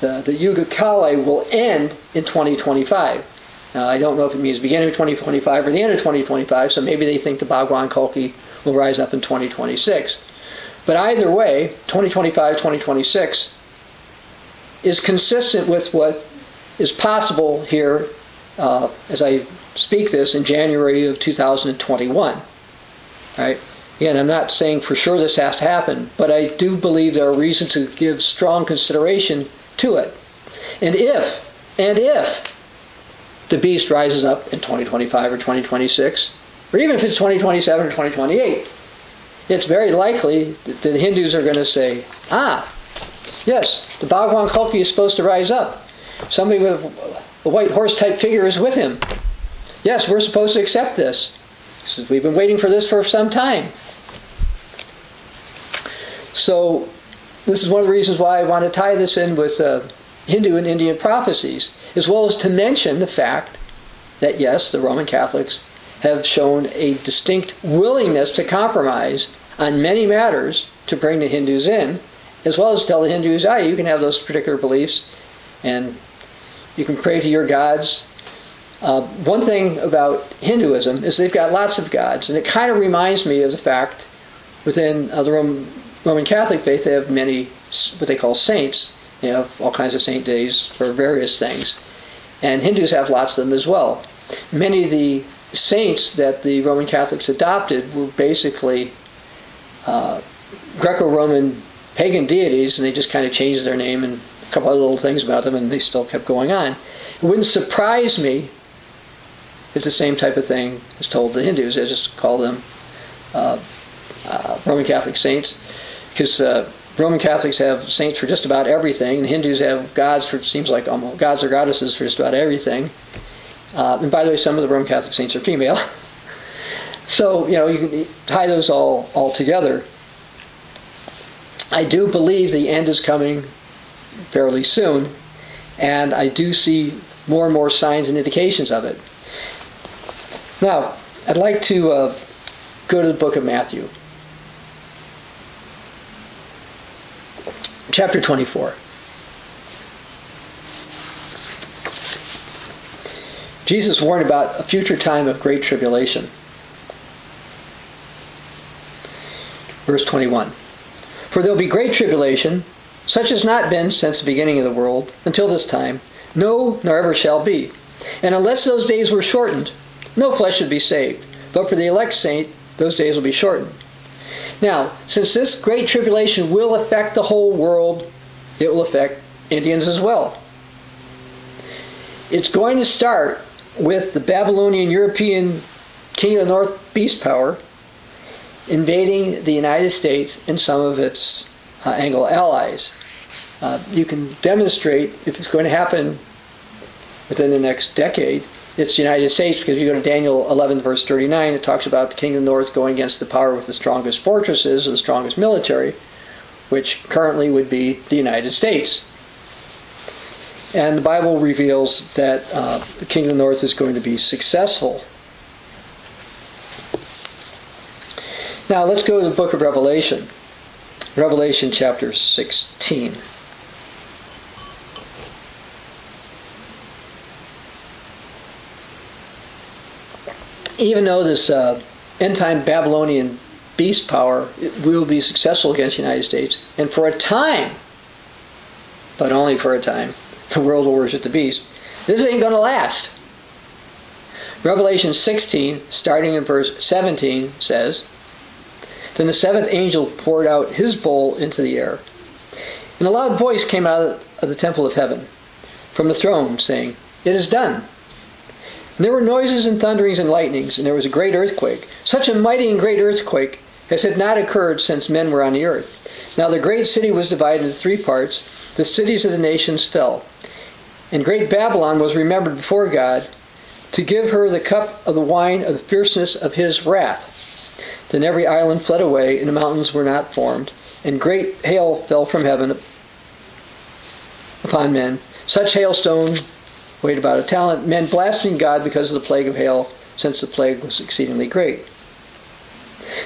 the, the Yuga Kali will end in 2025. Now, I don't know if it means beginning of 2025 or the end of 2025, so maybe they think the Bhagwan Kalki will rise up in 2026. But either way, 2025, 2026 is consistent with what is possible here uh, as I speak this in January of 2021. Right? Again, I'm not saying for sure this has to happen, but I do believe there are reasons to give strong consideration to it. And if, and if the beast rises up in 2025 or 2026, or even if it's 2027 or 2028, it's very likely that the Hindus are going to say, ah, yes, the Bhagwan Kalki is supposed to rise up. Somebody with a white horse type figure is with him. Yes, we're supposed to accept this. Says, We've been waiting for this for some time. So, this is one of the reasons why I want to tie this in with uh, Hindu and Indian prophecies, as well as to mention the fact that, yes, the Roman Catholics have shown a distinct willingness to compromise on many matters to bring the Hindus in, as well as tell the Hindus, ah, you can have those particular beliefs and you can pray to your gods. Uh, one thing about Hinduism is they've got lots of gods, and it kind of reminds me of the fact within uh, the Roman, Roman Catholic faith they have many what they call saints. They have all kinds of saint days for various things, and Hindus have lots of them as well. Many of the saints that the Roman Catholics adopted were basically uh, Greco-Roman pagan deities, and they just kind of changed their name and a couple other little things about them, and they still kept going on. It wouldn't surprise me if the same type of thing as told the Hindus. I just call them uh, uh, Roman Catholic saints, because uh, Roman Catholics have saints for just about everything, and Hindus have gods for seems like almost gods or goddesses for just about everything. Uh, and by the way, some of the Roman Catholic saints are female. so, you know, you can tie those all, all together. I do believe the end is coming fairly soon, and I do see more and more signs and indications of it. Now, I'd like to uh, go to the book of Matthew, chapter 24. Jesus warned about a future time of great tribulation. Verse 21 For there'll be great tribulation, such as has not been since the beginning of the world until this time, no, nor ever shall be. And unless those days were shortened, no flesh would be saved. But for the elect saint, those days will be shortened. Now, since this great tribulation will affect the whole world, it will affect Indians as well. It's going to start with the Babylonian European king of the north beast power invading the United States and some of its uh, Anglo allies. Uh, you can demonstrate if it's going to happen within the next decade, it's the United States because if you go to Daniel 11, verse 39, it talks about the king of the north going against the power with the strongest fortresses or the strongest military, which currently would be the United States. And the Bible reveals that uh, the king of the north is going to be successful. Now let's go to the book of Revelation. Revelation chapter 16. Even though this uh, end time Babylonian beast power will be successful against the United States, and for a time, but only for a time, the world will worship the beast. This ain't going to last. Revelation 16, starting in verse 17, says, Then the seventh angel poured out his bowl into the air. And a loud voice came out of the temple of heaven, from the throne, saying, It is done. There were noises and thunderings and lightnings, and there was a great earthquake. Such a mighty and great earthquake as had not occurred since men were on the earth. Now the great city was divided into three parts. The cities of the nations fell. And great Babylon was remembered before God to give her the cup of the wine of the fierceness of his wrath. Then every island fled away, and the mountains were not formed, and great hail fell from heaven upon men. Such hailstone weighed about a talent. Men blaspheming God because of the plague of hail since the plague was exceedingly great.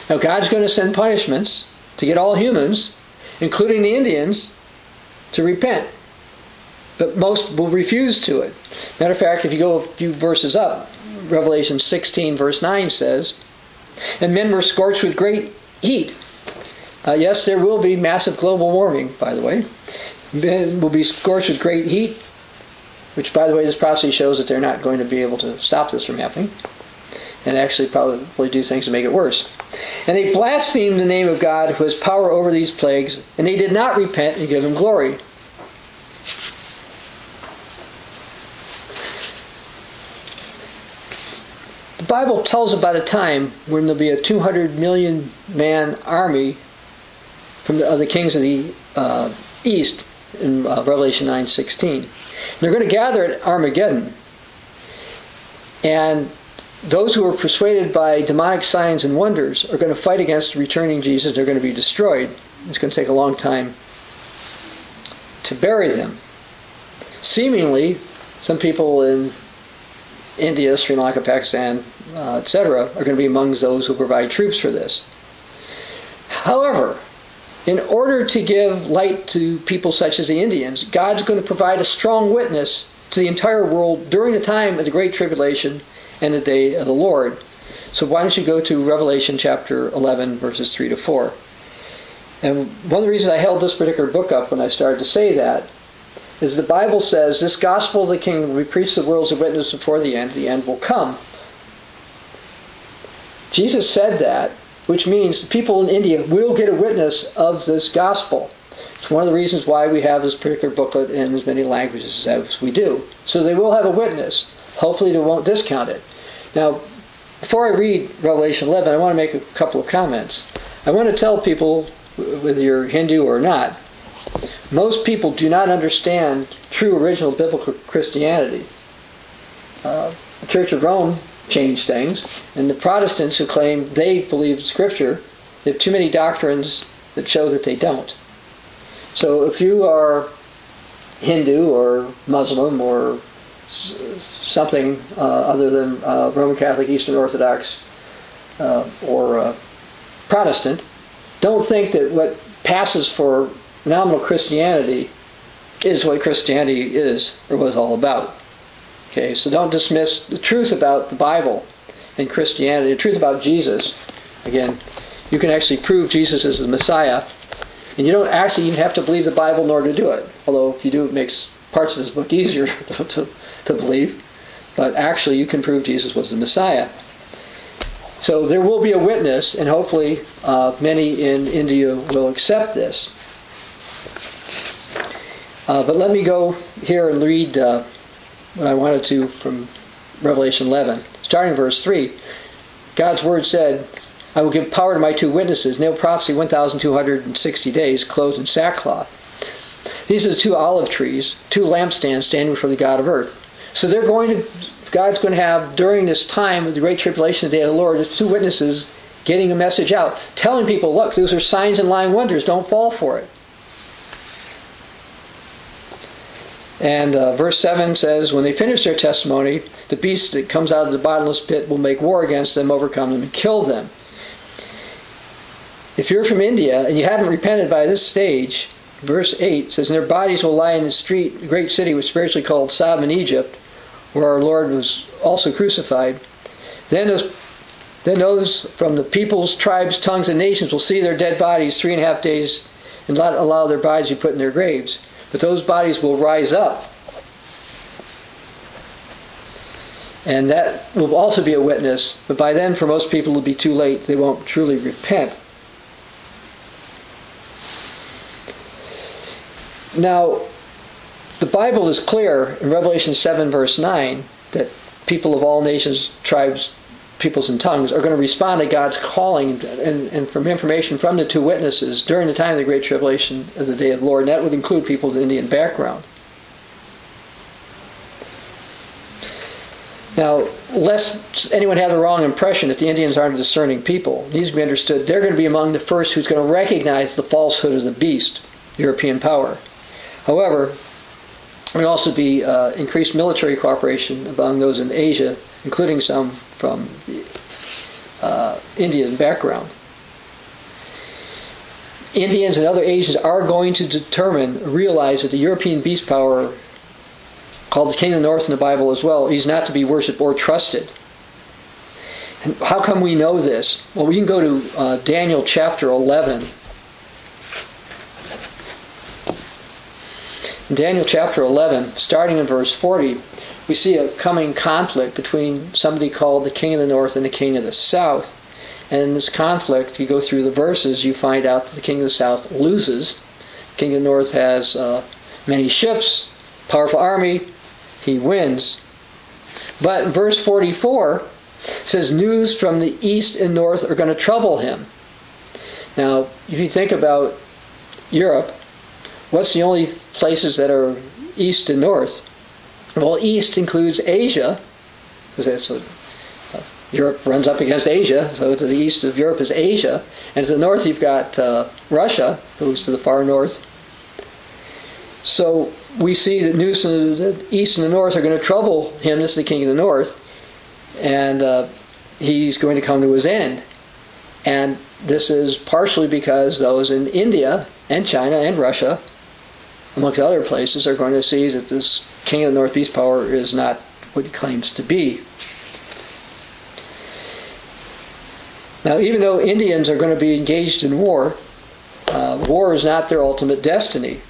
Now, God's going to send punishments to get all humans, including the Indians, to repent. But most will refuse to it. Matter of fact, if you go a few verses up, Revelation 16, verse 9 says, And men were scorched with great heat. Uh, yes, there will be massive global warming, by the way. Men will be scorched with great heat, which, by the way, this prophecy shows that they're not going to be able to stop this from happening, and actually probably do things to make it worse. And they blasphemed the name of God who has power over these plagues, and they did not repent and give him glory. The Bible tells about a time when there'll be a 200 million man army from the, of the kings of the uh, east in uh, Revelation 9:16. They're going to gather at Armageddon, and those who are persuaded by demonic signs and wonders are going to fight against returning Jesus. They're going to be destroyed. It's going to take a long time to bury them. Seemingly, some people in India, Sri Lanka, Pakistan, uh, etc., are going to be amongst those who provide troops for this. However, in order to give light to people such as the Indians, God's going to provide a strong witness to the entire world during the time of the Great Tribulation and the day of the Lord. So why don't you go to Revelation chapter 11, verses 3 to 4. And one of the reasons I held this particular book up when I started to say that is the Bible says this gospel of the will be preached to the world as a witness before the end. The end will come. Jesus said that, which means people in India will get a witness of this gospel. It's one of the reasons why we have this particular booklet in as many languages as we do. So they will have a witness. Hopefully, they won't discount it. Now, before I read Revelation 11, I want to make a couple of comments. I want to tell people, whether you're Hindu or not, most people do not understand true original biblical Christianity. Uh, the Church of Rome changed things, and the Protestants who claim they believe Scripture, they have too many doctrines that show that they don't. So if you are Hindu or Muslim or something uh, other than uh, Roman Catholic, Eastern Orthodox, uh, or uh, Protestant, don't think that what passes for nominal Christianity is what Christianity is or was all about. Okay, so don't dismiss the truth about the Bible and Christianity, the truth about Jesus. Again, you can actually prove Jesus is the Messiah, and you don't actually even have to believe the Bible in order to do it. Although if you do, it makes parts of this book easier to, to believe. But actually, you can prove Jesus was the Messiah. So there will be a witness, and hopefully, uh, many in India will accept this. Uh, but let me go here and read uh, what I wanted to from Revelation 11. Starting verse 3, God's word said, I will give power to my two witnesses, will prophesy 1,260 days, clothed in sackcloth. These are the two olive trees, two lampstands standing before the God of earth. So they're going to, God's going to have during this time of the great tribulation, the day of the Lord, two witnesses getting a message out, telling people, look, those are signs and lying wonders. Don't fall for it. And uh, verse 7 says, When they finish their testimony, the beast that comes out of the bottomless pit will make war against them, overcome them, and kill them. If you're from India and you haven't repented by this stage, verse 8 says, And their bodies will lie in the street, the great city was spiritually called Sodom in Egypt, where our Lord was also crucified. Then those, then those from the peoples, tribes, tongues, and nations will see their dead bodies three and a half days and not allow their bodies to be put in their graves. But those bodies will rise up. And that will also be a witness. But by then, for most people, it'll be too late. They won't truly repent. Now, the Bible is clear in Revelation 7, verse 9, that people of all nations, tribes, peoples, and tongues are going to respond to God's calling and, and from information from the two witnesses during the time of the Great Tribulation of the day of the Lord. And that would include people with Indian background. Now, lest anyone have the wrong impression that the Indians aren't a discerning people, needs to be understood they're going to be among the first who's going to recognize the falsehood of the beast, European power. However, There will also be uh, increased military cooperation among those in Asia, including some from the uh, Indian background. Indians and other Asians are going to determine, realize that the European beast power, called the King of the North in the Bible as well, he's not to be worshipped or trusted. And how come we know this? Well, we can go to uh, Daniel chapter 11. In Daniel chapter 11, starting in verse 40, we see a coming conflict between somebody called the King of the North and the King of the South. And in this conflict, you go through the verses, you find out that the king of the south loses. The king of the north has uh, many ships, powerful army, he wins. But verse 44 says, News from the east and north are going to trouble him. Now, if you think about Europe, what's the only places that are east and north? Well, east includes Asia, because that's a Europe runs up against Asia, so to the east of Europe is Asia, and to the north you've got uh, Russia, who's to the far north. So we see that news from the east and the north are going to trouble him. This is the king of the north, and uh, he's going to come to his end. And this is partially because those in India and China and Russia, amongst other places, are going to see that this king of the north beast power is not what he claims to be. Now, even though Indians are going to be engaged in war, uh, war is not their ultimate destiny.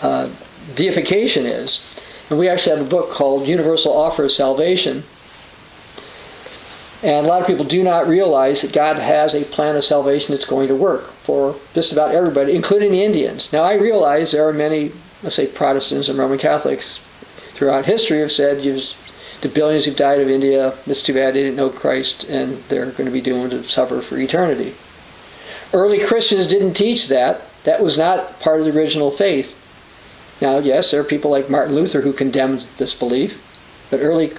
Uh, deification is. And we actually have a book called Universal Offer of Salvation. And a lot of people do not realize that God has a plan of salvation that's going to work for just about everybody, including the Indians. Now, I realize there are many, let's say, Protestants and Roman Catholics throughout history have said the billions who've died of India, it's too bad they didn't know Christ and they're going to be doomed to suffer for eternity. Early Christians didn't teach that. That was not part of the original faith. Now, yes, there are people like Martin Luther who condemned this belief, but early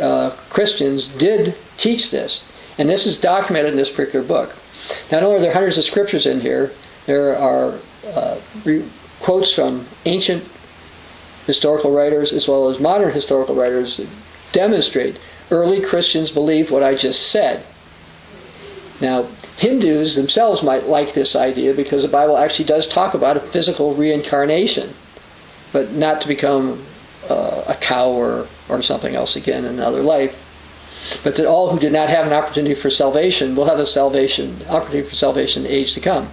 uh, Christians did teach this. And this is documented in this particular book. Not only are there hundreds of scriptures in here, there are uh, re- quotes from ancient historical writers as well as modern historical writers that demonstrate early Christians believed what I just said. Now, Hindus themselves might like this idea because the Bible actually does talk about a physical reincarnation, but not to become uh, a cow or, or something else again in another life. But that all who did not have an opportunity for salvation will have a salvation opportunity for salvation in the age to come.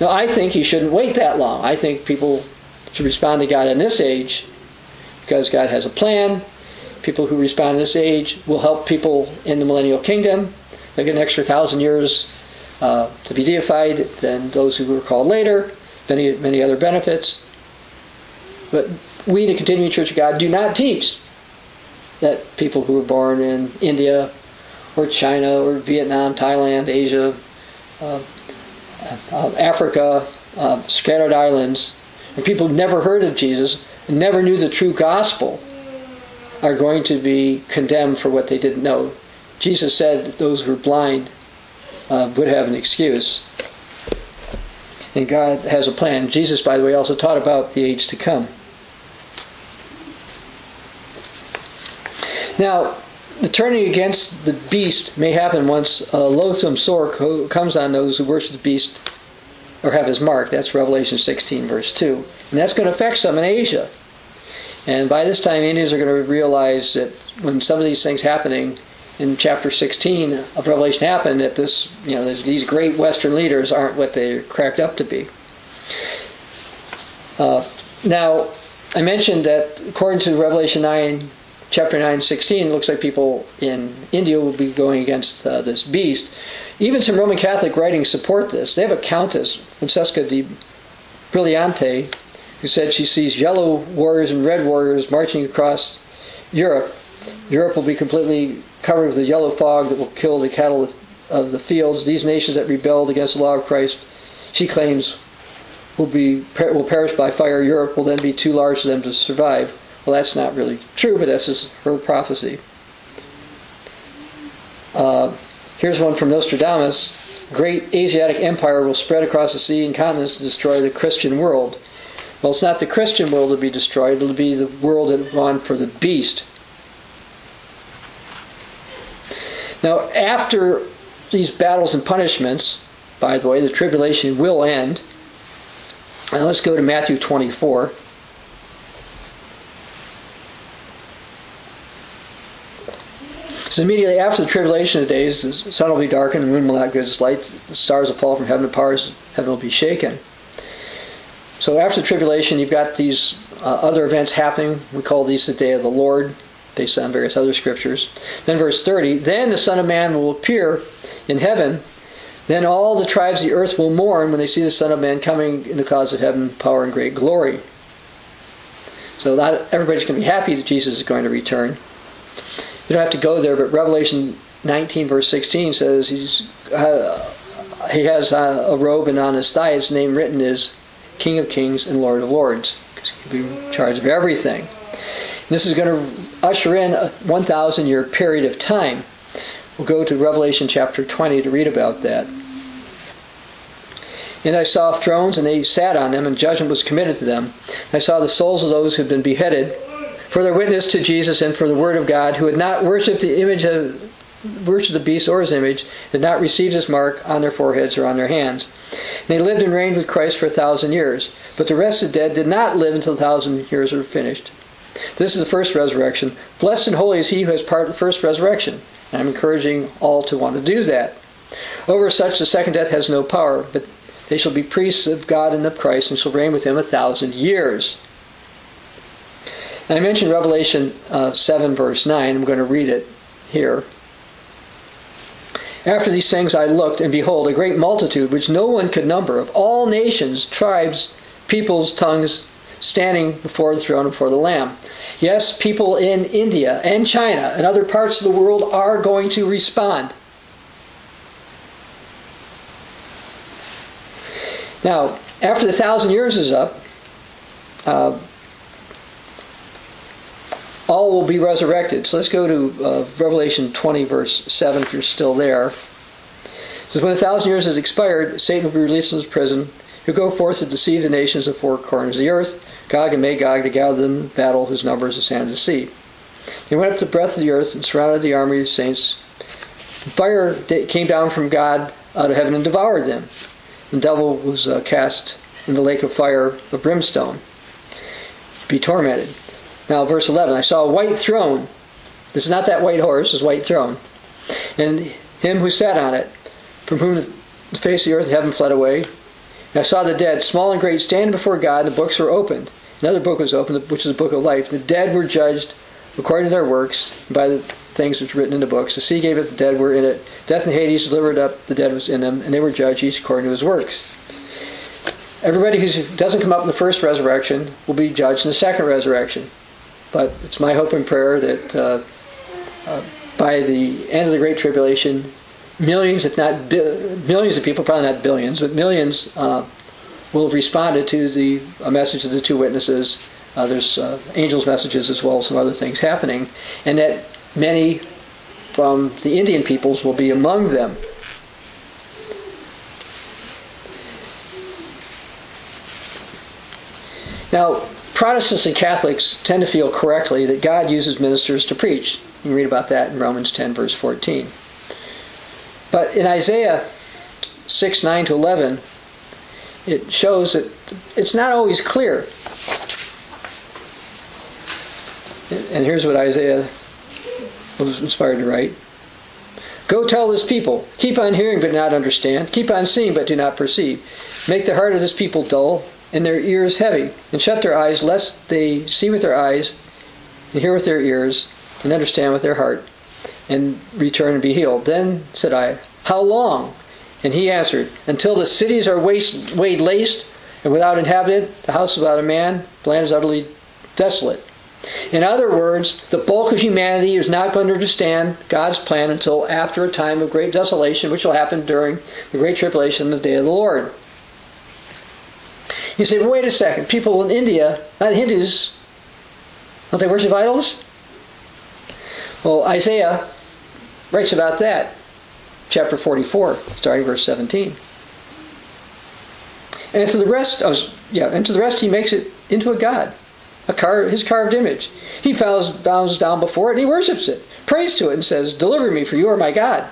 Now, I think you shouldn't wait that long. I think people should respond to God in this age because God has a plan people who respond in this age will help people in the millennial kingdom. They get an extra thousand years uh, to be deified than those who were called later. Many many other benefits. But we, the Continuing Church of God, do not teach that people who were born in India or China or Vietnam, Thailand, Asia, uh, uh, Africa, uh, scattered islands, and people who never heard of Jesus, never knew the true gospel, are going to be condemned for what they didn't know. Jesus said those who are blind uh, would have an excuse. And God has a plan. Jesus, by the way, also taught about the age to come. Now, the turning against the beast may happen once a loathsome sore comes on those who worship the beast or have his mark. That's Revelation 16, verse 2. And that's going to affect some in Asia. And by this time, Indians are going to realize that when some of these things happening in chapter 16 of Revelation happen, that this, you know, these great Western leaders aren't what they're cracked up to be. Uh, now, I mentioned that according to Revelation 9, chapter 9, 16, looks like people in India will be going against uh, this beast. Even some Roman Catholic writings support this. They have a countess, Francesca de Billiante, who said she sees yellow warriors and red warriors marching across Europe. Europe will be completely covered with a yellow fog that will kill the cattle of the fields. These nations that rebelled against the law of Christ, she claims, will be will perish by fire. Europe will then be too large for them to survive. Well, that's not really true, but that's just her prophecy. Uh, here's one from Nostradamus. Great Asiatic empire will spread across the sea and continents to destroy the Christian world. Well, it's not the Christian world to be destroyed, it'll be the world that gone for the beast. Now, after these battles and punishments, by the way, the tribulation will end. Now let's go to Matthew 24. So immediately after the tribulation of the days, the sun will be darkened, the moon will not give its light, the stars will fall from heaven, the powers of heaven will be shaken. So after the tribulation, you've got these uh, other events happening. We call these the day of the Lord, based on various other scriptures. Then verse 30, then the Son of Man will appear in heaven. Then all the tribes of the earth will mourn when they see the Son of Man coming in the clouds of heaven, power and great glory. So not everybody's going to be happy that Jesus is going to return. You don't have to go there, but Revelation 19, verse 16 says he's, uh, he has uh, a robe, and on his thigh his name written is King of Kings and Lord of Lords. Because he'll be in charge of everything. And this is going to usher in a 1,000 year period of time. We'll go to Revelation chapter 20 to read about that. And I saw thrones, and they sat on them, and judgment was committed to them. I saw the souls of those who had been beheaded for their witness to Jesus and for the word of God, who had not worshipped the image of worshipped the beast or his image, had not received his mark on their foreheads or on their hands. And they lived and reigned with Christ for a thousand years. But the rest of the dead did not live until a thousand years were finished. This is the first resurrection. Blessed and holy is he who has part of the first resurrection. And I'm encouraging all to want to do that. Over such the second death has no power, but they shall be priests of God and of Christ, and shall reign with him a thousand years. I mentioned Revelation uh, 7, verse 9. I'm going to read it here. After these things I looked, and behold, a great multitude, which no one could number, of all nations, tribes, peoples, tongues, standing before the throne and before the Lamb. Yes, people in India and China and other parts of the world are going to respond. Now, after the thousand years is up, uh, all will be resurrected. So let's go to uh, Revelation 20, verse 7, if you're still there. It says, When a thousand years has expired, Satan will be released from his prison. He'll go forth to deceive the nations of four corners of the earth, Gog and Magog, to gather them in battle, whose number is the sand of the sea. He went up the breadth of the earth and surrounded the army of the saints. Fire came down from God out of heaven and devoured them. The devil was uh, cast in the lake of fire of brimstone, be tormented. Now, verse 11 I saw a white throne. This is not that white horse, this white throne. And him who sat on it, from whom the face of the earth and heaven fled away. And I saw the dead, small and great, standing before God, and the books were opened. Another book was opened, which is the book of life. The dead were judged according to their works by the things which were written in the books. The sea gave it, the dead were in it. Death and Hades delivered up, the dead was in them, and they were judged each according to his works. Everybody who doesn't come up in the first resurrection will be judged in the second resurrection. But it's my hope and prayer that uh, uh, by the end of the Great Tribulation, millions, if not bi- millions of people, probably not billions, but millions uh, will have responded to the message of the two witnesses. Uh, there's uh, angels' messages as well as some other things happening, and that many from the Indian peoples will be among them. Now, Protestants and Catholics tend to feel correctly that God uses ministers to preach. You can read about that in Romans 10, verse 14. But in Isaiah 6, 9 to 11, it shows that it's not always clear. And here's what Isaiah was inspired to write Go tell this people, keep on hearing but not understand, keep on seeing but do not perceive. Make the heart of this people dull and their ears heavy, and shut their eyes, lest they see with their eyes, and hear with their ears, and understand with their heart, and return and be healed. Then said I, How long? And he answered, Until the cities are waste, laid laced, and without inhabitant, the house without a man, the land is utterly desolate. In other words, the bulk of humanity is not going to understand God's plan until after a time of great desolation, which will happen during the Great Tribulation, the day of the Lord. You say, wait a second. People in India, not Hindus, don't they worship idols? Well, Isaiah writes about that, chapter 44, starting verse 17. And to the rest, of, yeah, and to the rest, he makes it into a god, a car, his carved image. He falls bows down before it and he worships it, prays to it, and says, "Deliver me, for you are my God."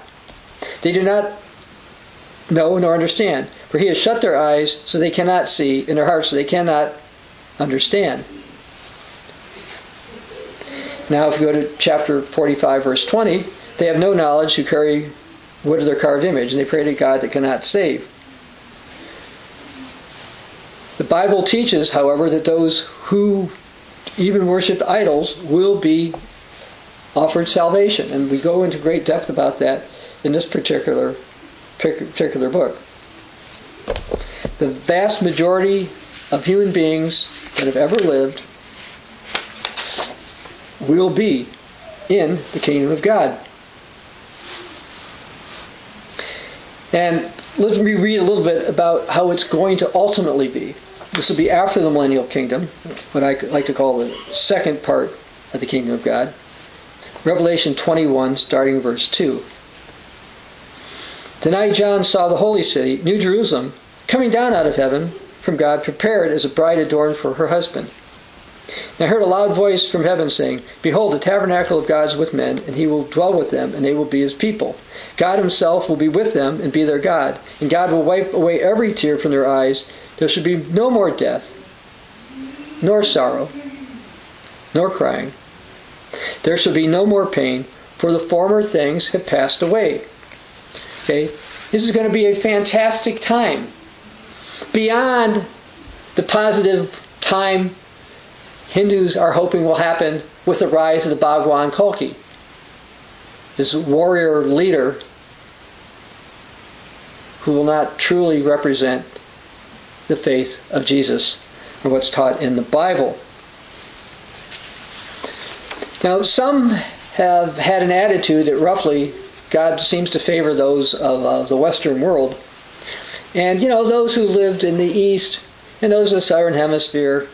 They do not know nor understand, for he has shut their eyes so they cannot see, and their hearts so they cannot understand. Now, if you go to chapter 45, verse 20, they have no knowledge who carry wood of their carved image, and they pray to God that cannot save. The Bible teaches, however, that those who even worship idols will be offered salvation, and we go into great depth about that in this particular particular book. The vast majority of human beings that have ever lived will be in the kingdom of God. And let me read a little bit about how it's going to ultimately be. This will be after the millennial kingdom, what I like to call the second part of the kingdom of God. Revelation 21, starting verse 2. Tonight John saw the holy city, New Jerusalem, coming down out of heaven from God, prepared as a bride adorned for her husband. And I heard a loud voice from heaven saying, Behold, the tabernacle of God is with men, and he will dwell with them, and they will be his people. God himself will be with them and be their God, and God will wipe away every tear from their eyes. There shall be no more death, nor sorrow, nor crying. There shall be no more pain, for the former things have passed away. Okay? This is going to be a fantastic time. Beyond the positive time Hindus are hoping will happen with the rise of the Bhagwan Kalki. This warrior leader who will not truly represent the faith of Jesus or what's taught in the Bible. Now, some have had an attitude that roughly God seems to favor those of uh, the Western world. And, you know, those who lived in the East and those in the Southern Hemisphere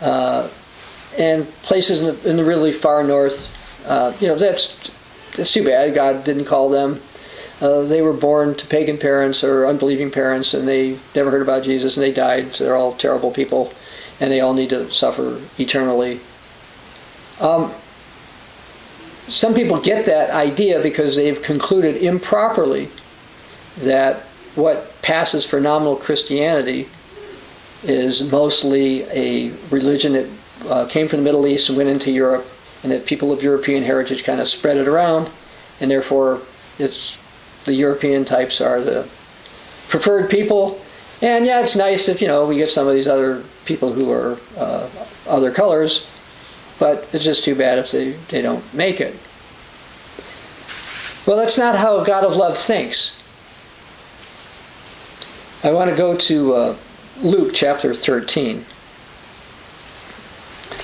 uh, and places in the, in the, really far North, uh, you know, that's, that's too bad. God didn't call them. Uh, they were born to pagan parents or unbelieving parents and they never heard about Jesus and they died. So they're all terrible people and they all need to suffer eternally. Um, some people get that idea because they've concluded improperly that what passes for nominal Christianity is mostly a religion that uh, came from the Middle East and went into Europe, and that people of European heritage kind of spread it around, and therefore it's the European types are the preferred people. And yeah, it's nice if you know we get some of these other people who are uh, other colors, but it's just too bad if they, they don't make it. Well, that's not how God of love thinks. I want to go to uh, Luke chapter 13.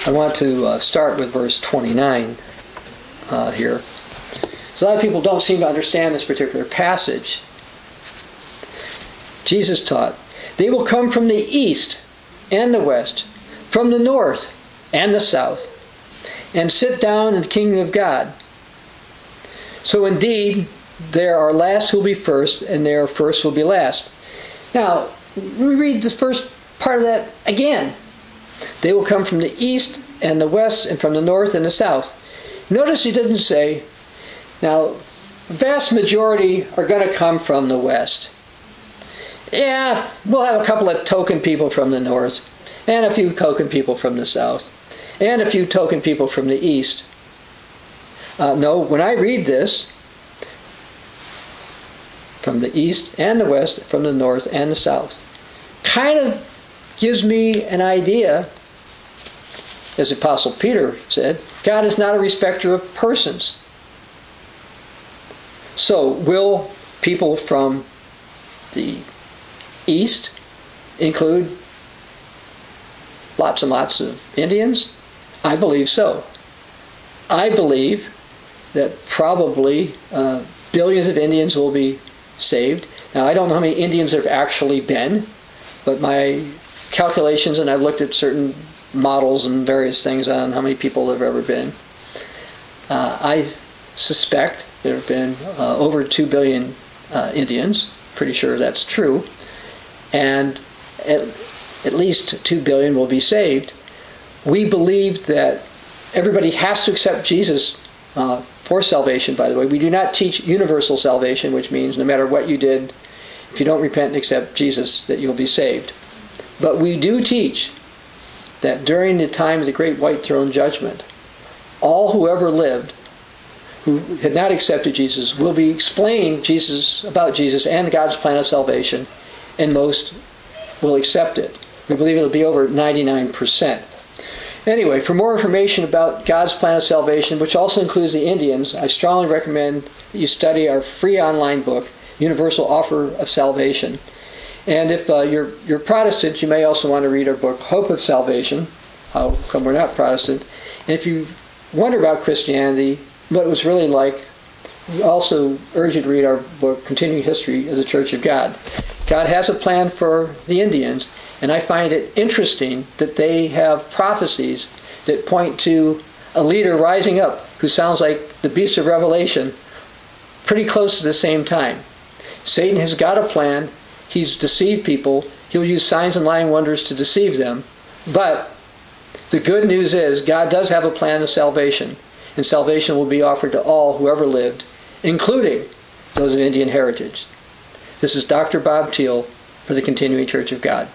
I want to uh, start with verse 29 uh, here. So a lot of people don't seem to understand this particular passage. Jesus taught, They will come from the east and the west, from the north and the south, and sit down in the kingdom of God. So indeed, there are last who will be first, and there are first who will be last. Now, we read this first part of that again. They will come from the east and the west, and from the north and the south. Notice he doesn't say, now, the vast majority are going to come from the west. Yeah, we'll have a couple of token people from the north, and a few token people from the south, and a few token people from the east. Uh, no, when I read this, from the east and the west, from the north and the south, kind of gives me an idea, as Apostle Peter said, God is not a respecter of persons. So, will people from the east include lots and lots of Indians? I believe so. I believe that probably uh, billions of Indians will be saved. Now, I don't know how many Indians there have actually been, but my calculations, and I've looked at certain models and various things on how many people there have ever been. Uh, I suspect there have been uh, over 2 billion uh, Indians. Pretty sure that's true. And at, at least 2 billion will be saved. We believe that everybody has to accept Jesus uh, for salvation, by the way. We do not teach universal salvation, which means no matter what you did, if you don't repent and accept Jesus, that you'll be saved. But we do teach that during the time of the great white throne judgment, all who ever lived who had not accepted Jesus will be explained Jesus about Jesus and God's plan of salvation, and most will accept it. We believe it'll be over 99%. Anyway, for more information about God's plan of salvation, which also includes the Indians, I strongly recommend that you study our free online book, Universal Offer of Salvation. And if uh, you're, you're Protestant, you may also want to read our book, Hope of Salvation. How come we're not Protestant? And if you wonder about Christianity, what it was really like, we also urge you to read our book, Continuing History of the Church of God. God has a plan for the Indians, and I find it interesting that they have prophecies that point to a leader rising up who sounds like the beast of Revelation pretty close to the same time. Satan has got a plan. He's deceived people. He'll use signs and lying wonders to deceive them. But the good news is God does have a plan of salvation and salvation will be offered to all who ever lived, including those of Indian heritage. This is Dr. Bob Thiel for the Continuing Church of God.